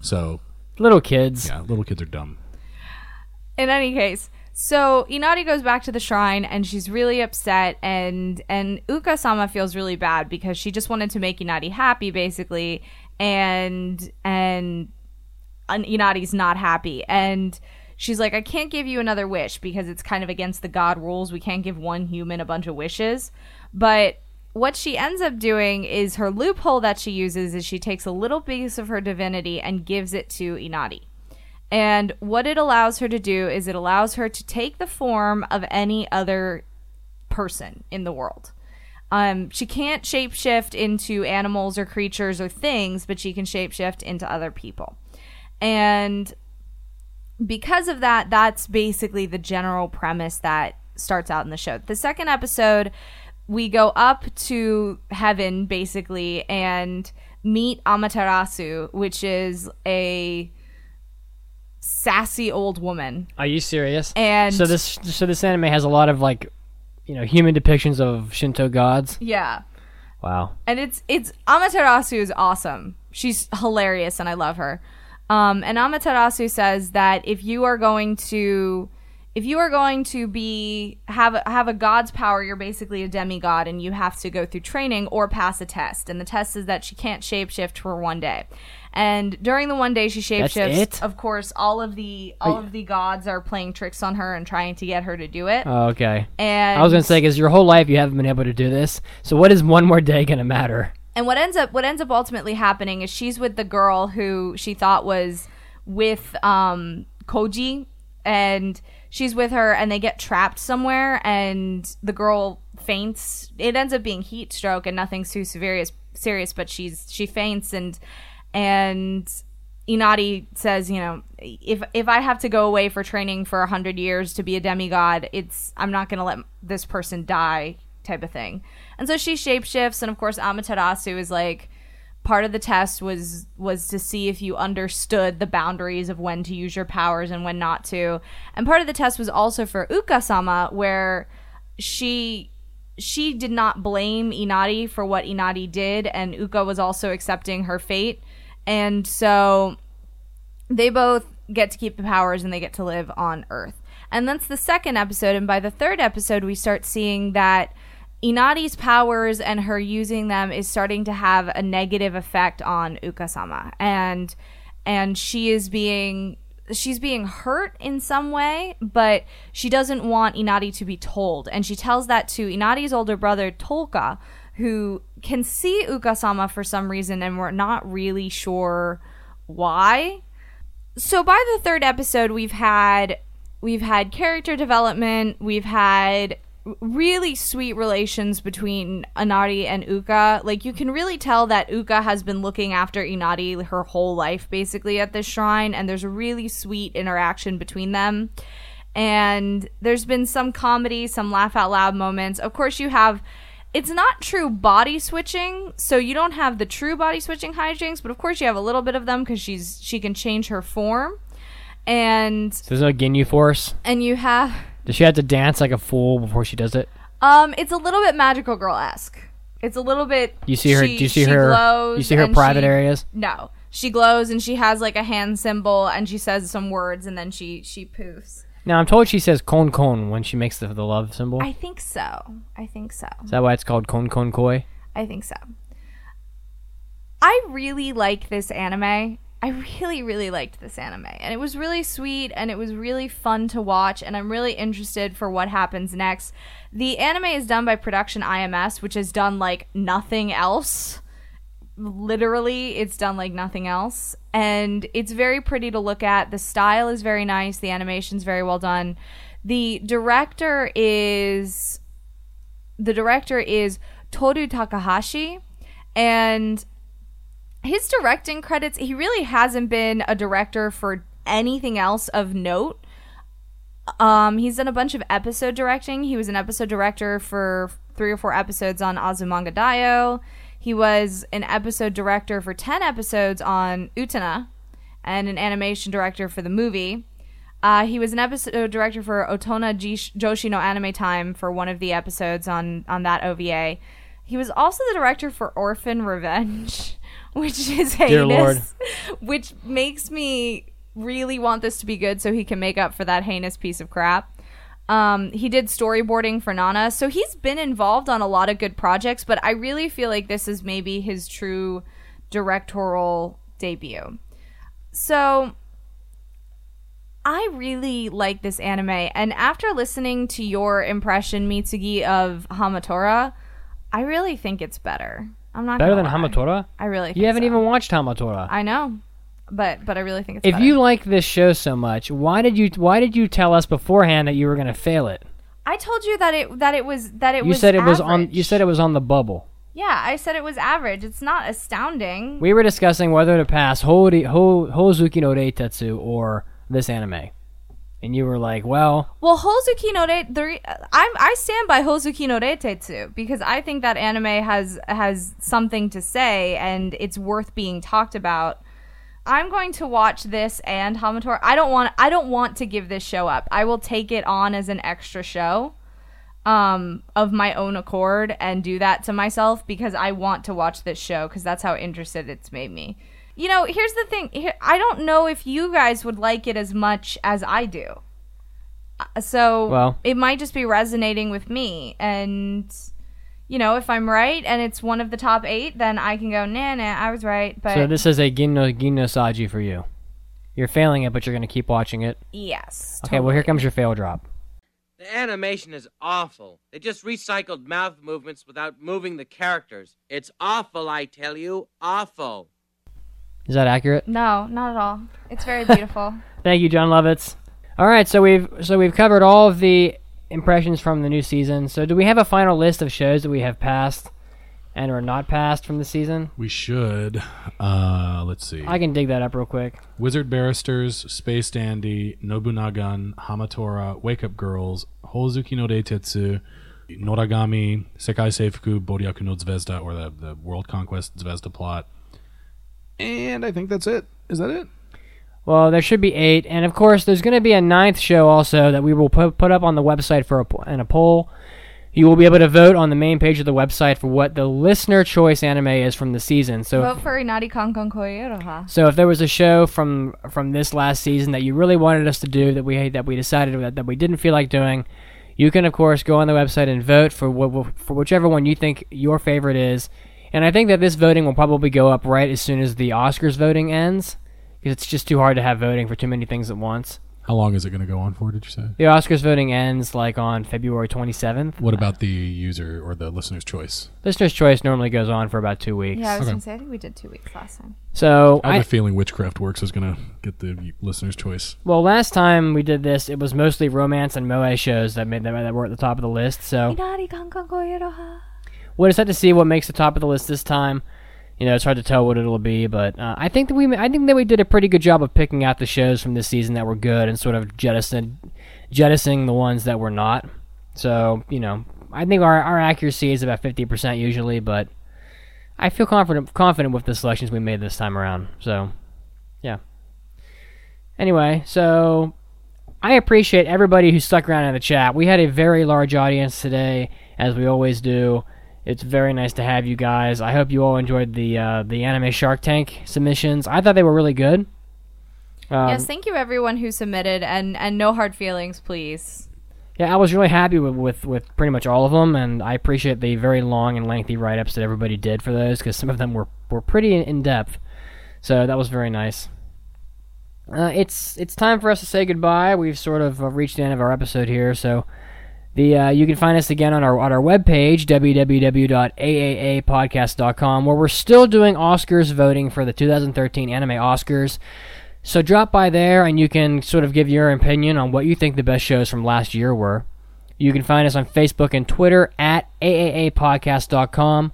So, Little kids. yeah, little kids are dumb. in any case so inari goes back to the shrine and she's really upset and and uka sama feels really bad because she just wanted to make inari happy basically. And and inari's not happy. And she's like i can't give you another wish because it's kind of against the god rules. We can't give one human a bunch of wishes. But what she ends up doing is her loophole that she uses is she takes a little piece of her divinity and gives it to inari and what it allows her to do is it allows her to take the form of any other person in the world. Um, she can't shapeshift into animals or creatures or things, but she can shapeshift into other people. And because of that, that's basically the general premise that starts out in the show. The second episode, we go up to heaven basically and meet Amaterasu, which is a sassy old woman. Are you serious? And- so this so this anime has a lot of like, you know, human depictions of Shinto gods. Yeah. Wow. and it's it's Amaterasu is awesome. She's hilarious, and I love her. Um, and Amaterasu says that if you are going to if you are going to be have a, have a god's power, you're basically a demigod, and you have to go through training or pass a test. And the test is that she can't shapeshift for one day. And during the one day she shapeshifts, of course, all of the all of the gods are playing tricks on her and trying to get her to do it. Oh, okay. And I was gonna say because your whole life you haven't been able to do this. So what is one more day gonna matter? And what ends up what ends up ultimately happening is she's with the girl who she thought was with um Koji and she's with her and they get trapped somewhere and the girl faints. It ends up being heat stroke and nothing too serious serious but she's she faints and and Inari says, you know, if if I have to go away for training for a hundred years to be a demigod, it's I'm not going to let this person die, type of thing. And so she shapeshifts, and of course Amaterasu is like, part of the test was was to see if you understood the boundaries of when to use your powers and when not to. And part of the test was also for Uka-sama, where she she did not blame Inari for what Inari did, and Uka was also accepting her fate. And so they both get to keep the powers and they get to live on Earth. And that's the second episode. And by the third episode, we start seeing that Inari's powers and her using them is starting to have a negative effect on Ukasama. And and she is being she's being hurt in some way, but she doesn't want Inari to be told. And she tells that to Inari's older brother Touka, who can see Ukasama for some reason and we're not really sure why. So by the third episode we've had we've had character development, we've had really sweet relations between Inari and Uka. Like you can really tell that Uka has been looking after Inari her whole life basically at this shrine and there's a really sweet interaction between them. And there's been some comedy, some laugh out loud moments. Of course you have it's not true body switching, so you don't have the true body switching hijinks, but of course you have a little bit of them because she's she can change her form, and So there's no Ginyu Force. and you have Does she have to dance like a fool before she does it? um it's a little bit magical girl esque. It's a little bit. You see her- she- do you see her- glows you see her private she- areas? No, she glows and she has like a hand symbol and she says some words and then she she poofs. Now I'm told she says kon kon when she makes the, the love symbol. I think so. I think so. Is that why it's called kon kon koi? I think so. I really like this anime. I really, really liked this anime. And it was really sweet and it was really fun to watch. And I'm really interested for what happens next. The anime is done by Production IMS, which has done like nothing else. Literally, it's done like nothing else. And it's very pretty to look at. The style is very nice. The animation's very well done. The director is the director is Toru Takahashi, and his directing credits, he really hasn't been a director for anything else of note. Um, he's done a bunch of episode directing. He was an episode director for three or four episodes on Azumanga Daioh. He was an episode director for 10 episodes on Utena and an animation director for the movie. Uh, he was an episode director for Otona Jish- Joshi no Anime Time for one of the episodes on, on that OVA. He was also the director for Orphen Revenge, which is heinous, which makes me really want this to be good so he can make up for that heinous piece of crap. Um, he did storyboarding for Nana, so he's been involved on a lot of good projects, but I really feel like this is maybe his true directorial debut. So I really like this anime, and after listening to your impression, Mitsugi, of Hamatora, I really think it's better. I'm not Better than lie. Hamatora? I really. Think You haven't so. even watched Hamatora. I know, but but I really think it's. if better. you like this show so much, why did you why did you tell us beforehand that you were going to fail it? I told you that it that it was that it you was. said it was on you said it was on the bubble. Yeah, I said it was average. It's not astounding. We were discussing whether to pass Hori- Ho Hoozuki no Reitetsu or this anime, and you were like, "Well, Well, Hozuki no Re, the I'm I stand by Hoozuki no Reitetsu because I think that anime has has something to say and it's worth being talked about. I'm going to watch this and Hamatora. I don't want I don't want to give this show up. I will take it on as an extra show um of my own accord and do that to myself because I want to watch this show because that's how interested it's made me. You know, here's the thing. Here, I don't know if you guys would like it as much as I do. Uh, So Well- it might just be resonating with me and you know, if I'm right and it's one of the top 8, then I can go, "Nah, nah, I was right." But so this is a Ginno Ginno Saji for you. You're failing it, but you're gonna keep watching it. yes. Okay, well here comes your fail drop. The animation is awful. They just recycled mouth movements without moving the characters. It's awful, I tell you. Awful. Is that accurate? No, not at all. It's very beautiful. Thank you, Jon Lovitz. All right, so we've so we've covered all of the impressions from the new season. So do we have a final list of shows that we have passed and are not passed from the season? We should. Uh, let's see. I can dig that up real quick. Wizard Barristers, Space Dandy, Nobunagan, Hamatora, Wake Up Girls, Hoozuki no Reitetsu, Noragami, Sekai Seifuku, Boryaku no Zvezda, or the, the World Conquest Zvezda plot. And I think that's it. Is that it? Well, there should be eight, and of course, there's going to be a ninth show also that we will put put up on the website for a, in a poll. You will be able to vote on the main page of the website for what the listener choice anime is from the season. So, Vote for Inari Konkon Koi Iroha. so if there was a show from from this last season that you really wanted us to do that we that we decided that, that we didn't feel like doing, you can of course go on the website and vote for what for whichever one you think your favorite is. And I think that this voting will probably go up right as soon as the Oscars voting ends, because it's just too hard to have voting for too many things at once. How long is it going to go on for, did you say? The Oscars voting ends like on February 27th. What about the user or the listener's choice? Listener's choice normally goes on for about two weeks. Yeah, I was Okay. gonna say I think we did two weeks last time. So I have I, a feeling Witchcraft Works is going to get the listener's choice. well, last time we did this, it was mostly romance and moe shows that made that, that were at the top of the list. So Inari Kankan Koiroha. we'll just have to see what makes the top of the list this time. You know, it's hard to tell what it'll be, but uh, I think that we I think that we did a pretty good job of picking out the shows from this season that were good and sort of jettison jettisoning the ones that were not. So you know, I think our our accuracy is about fifty percent usually, but I feel confident confident with the selections we made this time around. So yeah. Anyway, so I appreciate everybody who stuck around in the chat. We had a very large audience today, as we always do. It's very nice to have you guys. I hope you all enjoyed the uh, the anime Shark Tank submissions. I thought they were really good. Um, yes, thank you everyone who submitted, and and no hard feelings, please. Yeah, I was really happy with, with, with pretty much all of them, and I appreciate the very long and lengthy write ups that everybody did for those because some of them were, were pretty in depth. So that was very nice. Uh, it's it's time for us to say goodbye. We've sort of uh, reached the end of our episode here, so the uh, you can find us again on our on our webpage www.aaapodcast.com where we're still doing Oscars voting for the 2013 Anime Oscars. So drop by there and you can sort of give your opinion on what you think the best shows from last year were. You can find us on Facebook and Twitter at aaapodcast.com.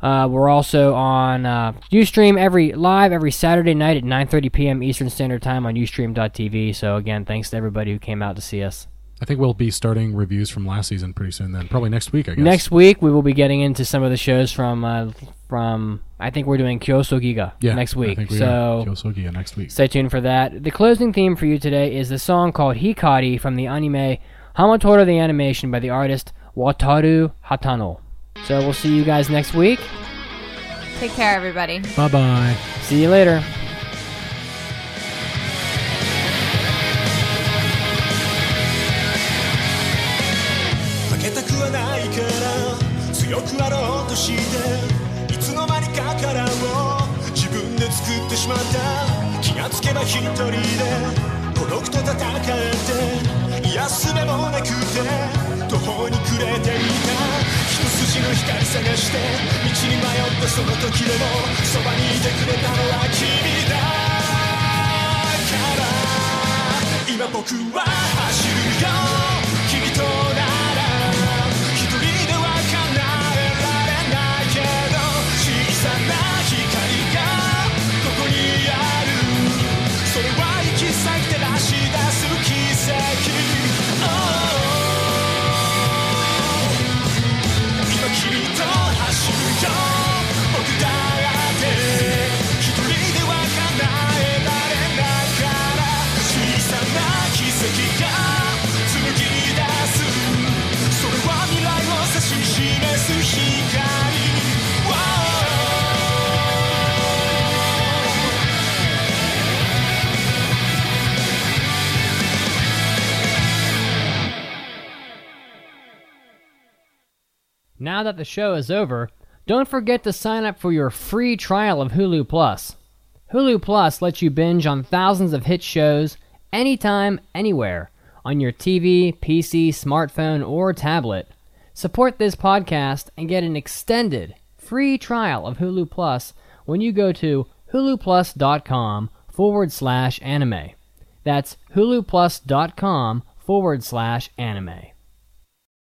Uh, we're also on uh, UStream every live every Saturday night at 9:30 p.m. Eastern Standard Time on Ustream.tv. So again, thanks to everybody who came out to see us. I think we'll be starting reviews from last season pretty soon. Then probably next week. I guess. Next week we will be getting into some of the shows from uh, from I think we're doing Kyoso Giga yeah, next I week. think we so are. Kyosogi next week. Stay tuned for that. The closing theme for you today is the song called Hikari from the anime Hamatora the Animation by the artist Wataru Hatano. So we'll see you guys next week. Take care, everybody. Bye bye. See you later. 強くあろうとしていつの間にか殻を自分で作ってしまった気がつけば一人で孤独と戦って休めもなくて途方に暮れていた一筋の光探して道に迷ったその時でもそばにいてくれたのは君だから今僕は走るよ Now that the show is over, don't forget to sign up for your free trial of Hulu Plus. Hulu Plus lets you binge on thousands of hit shows anytime, anywhere on your TV, PC, smartphone, or tablet. Support this podcast and get an extended free trial of Hulu Plus when you go to huluplus.com forward slash anime. That's huluplus.com forward slash anime.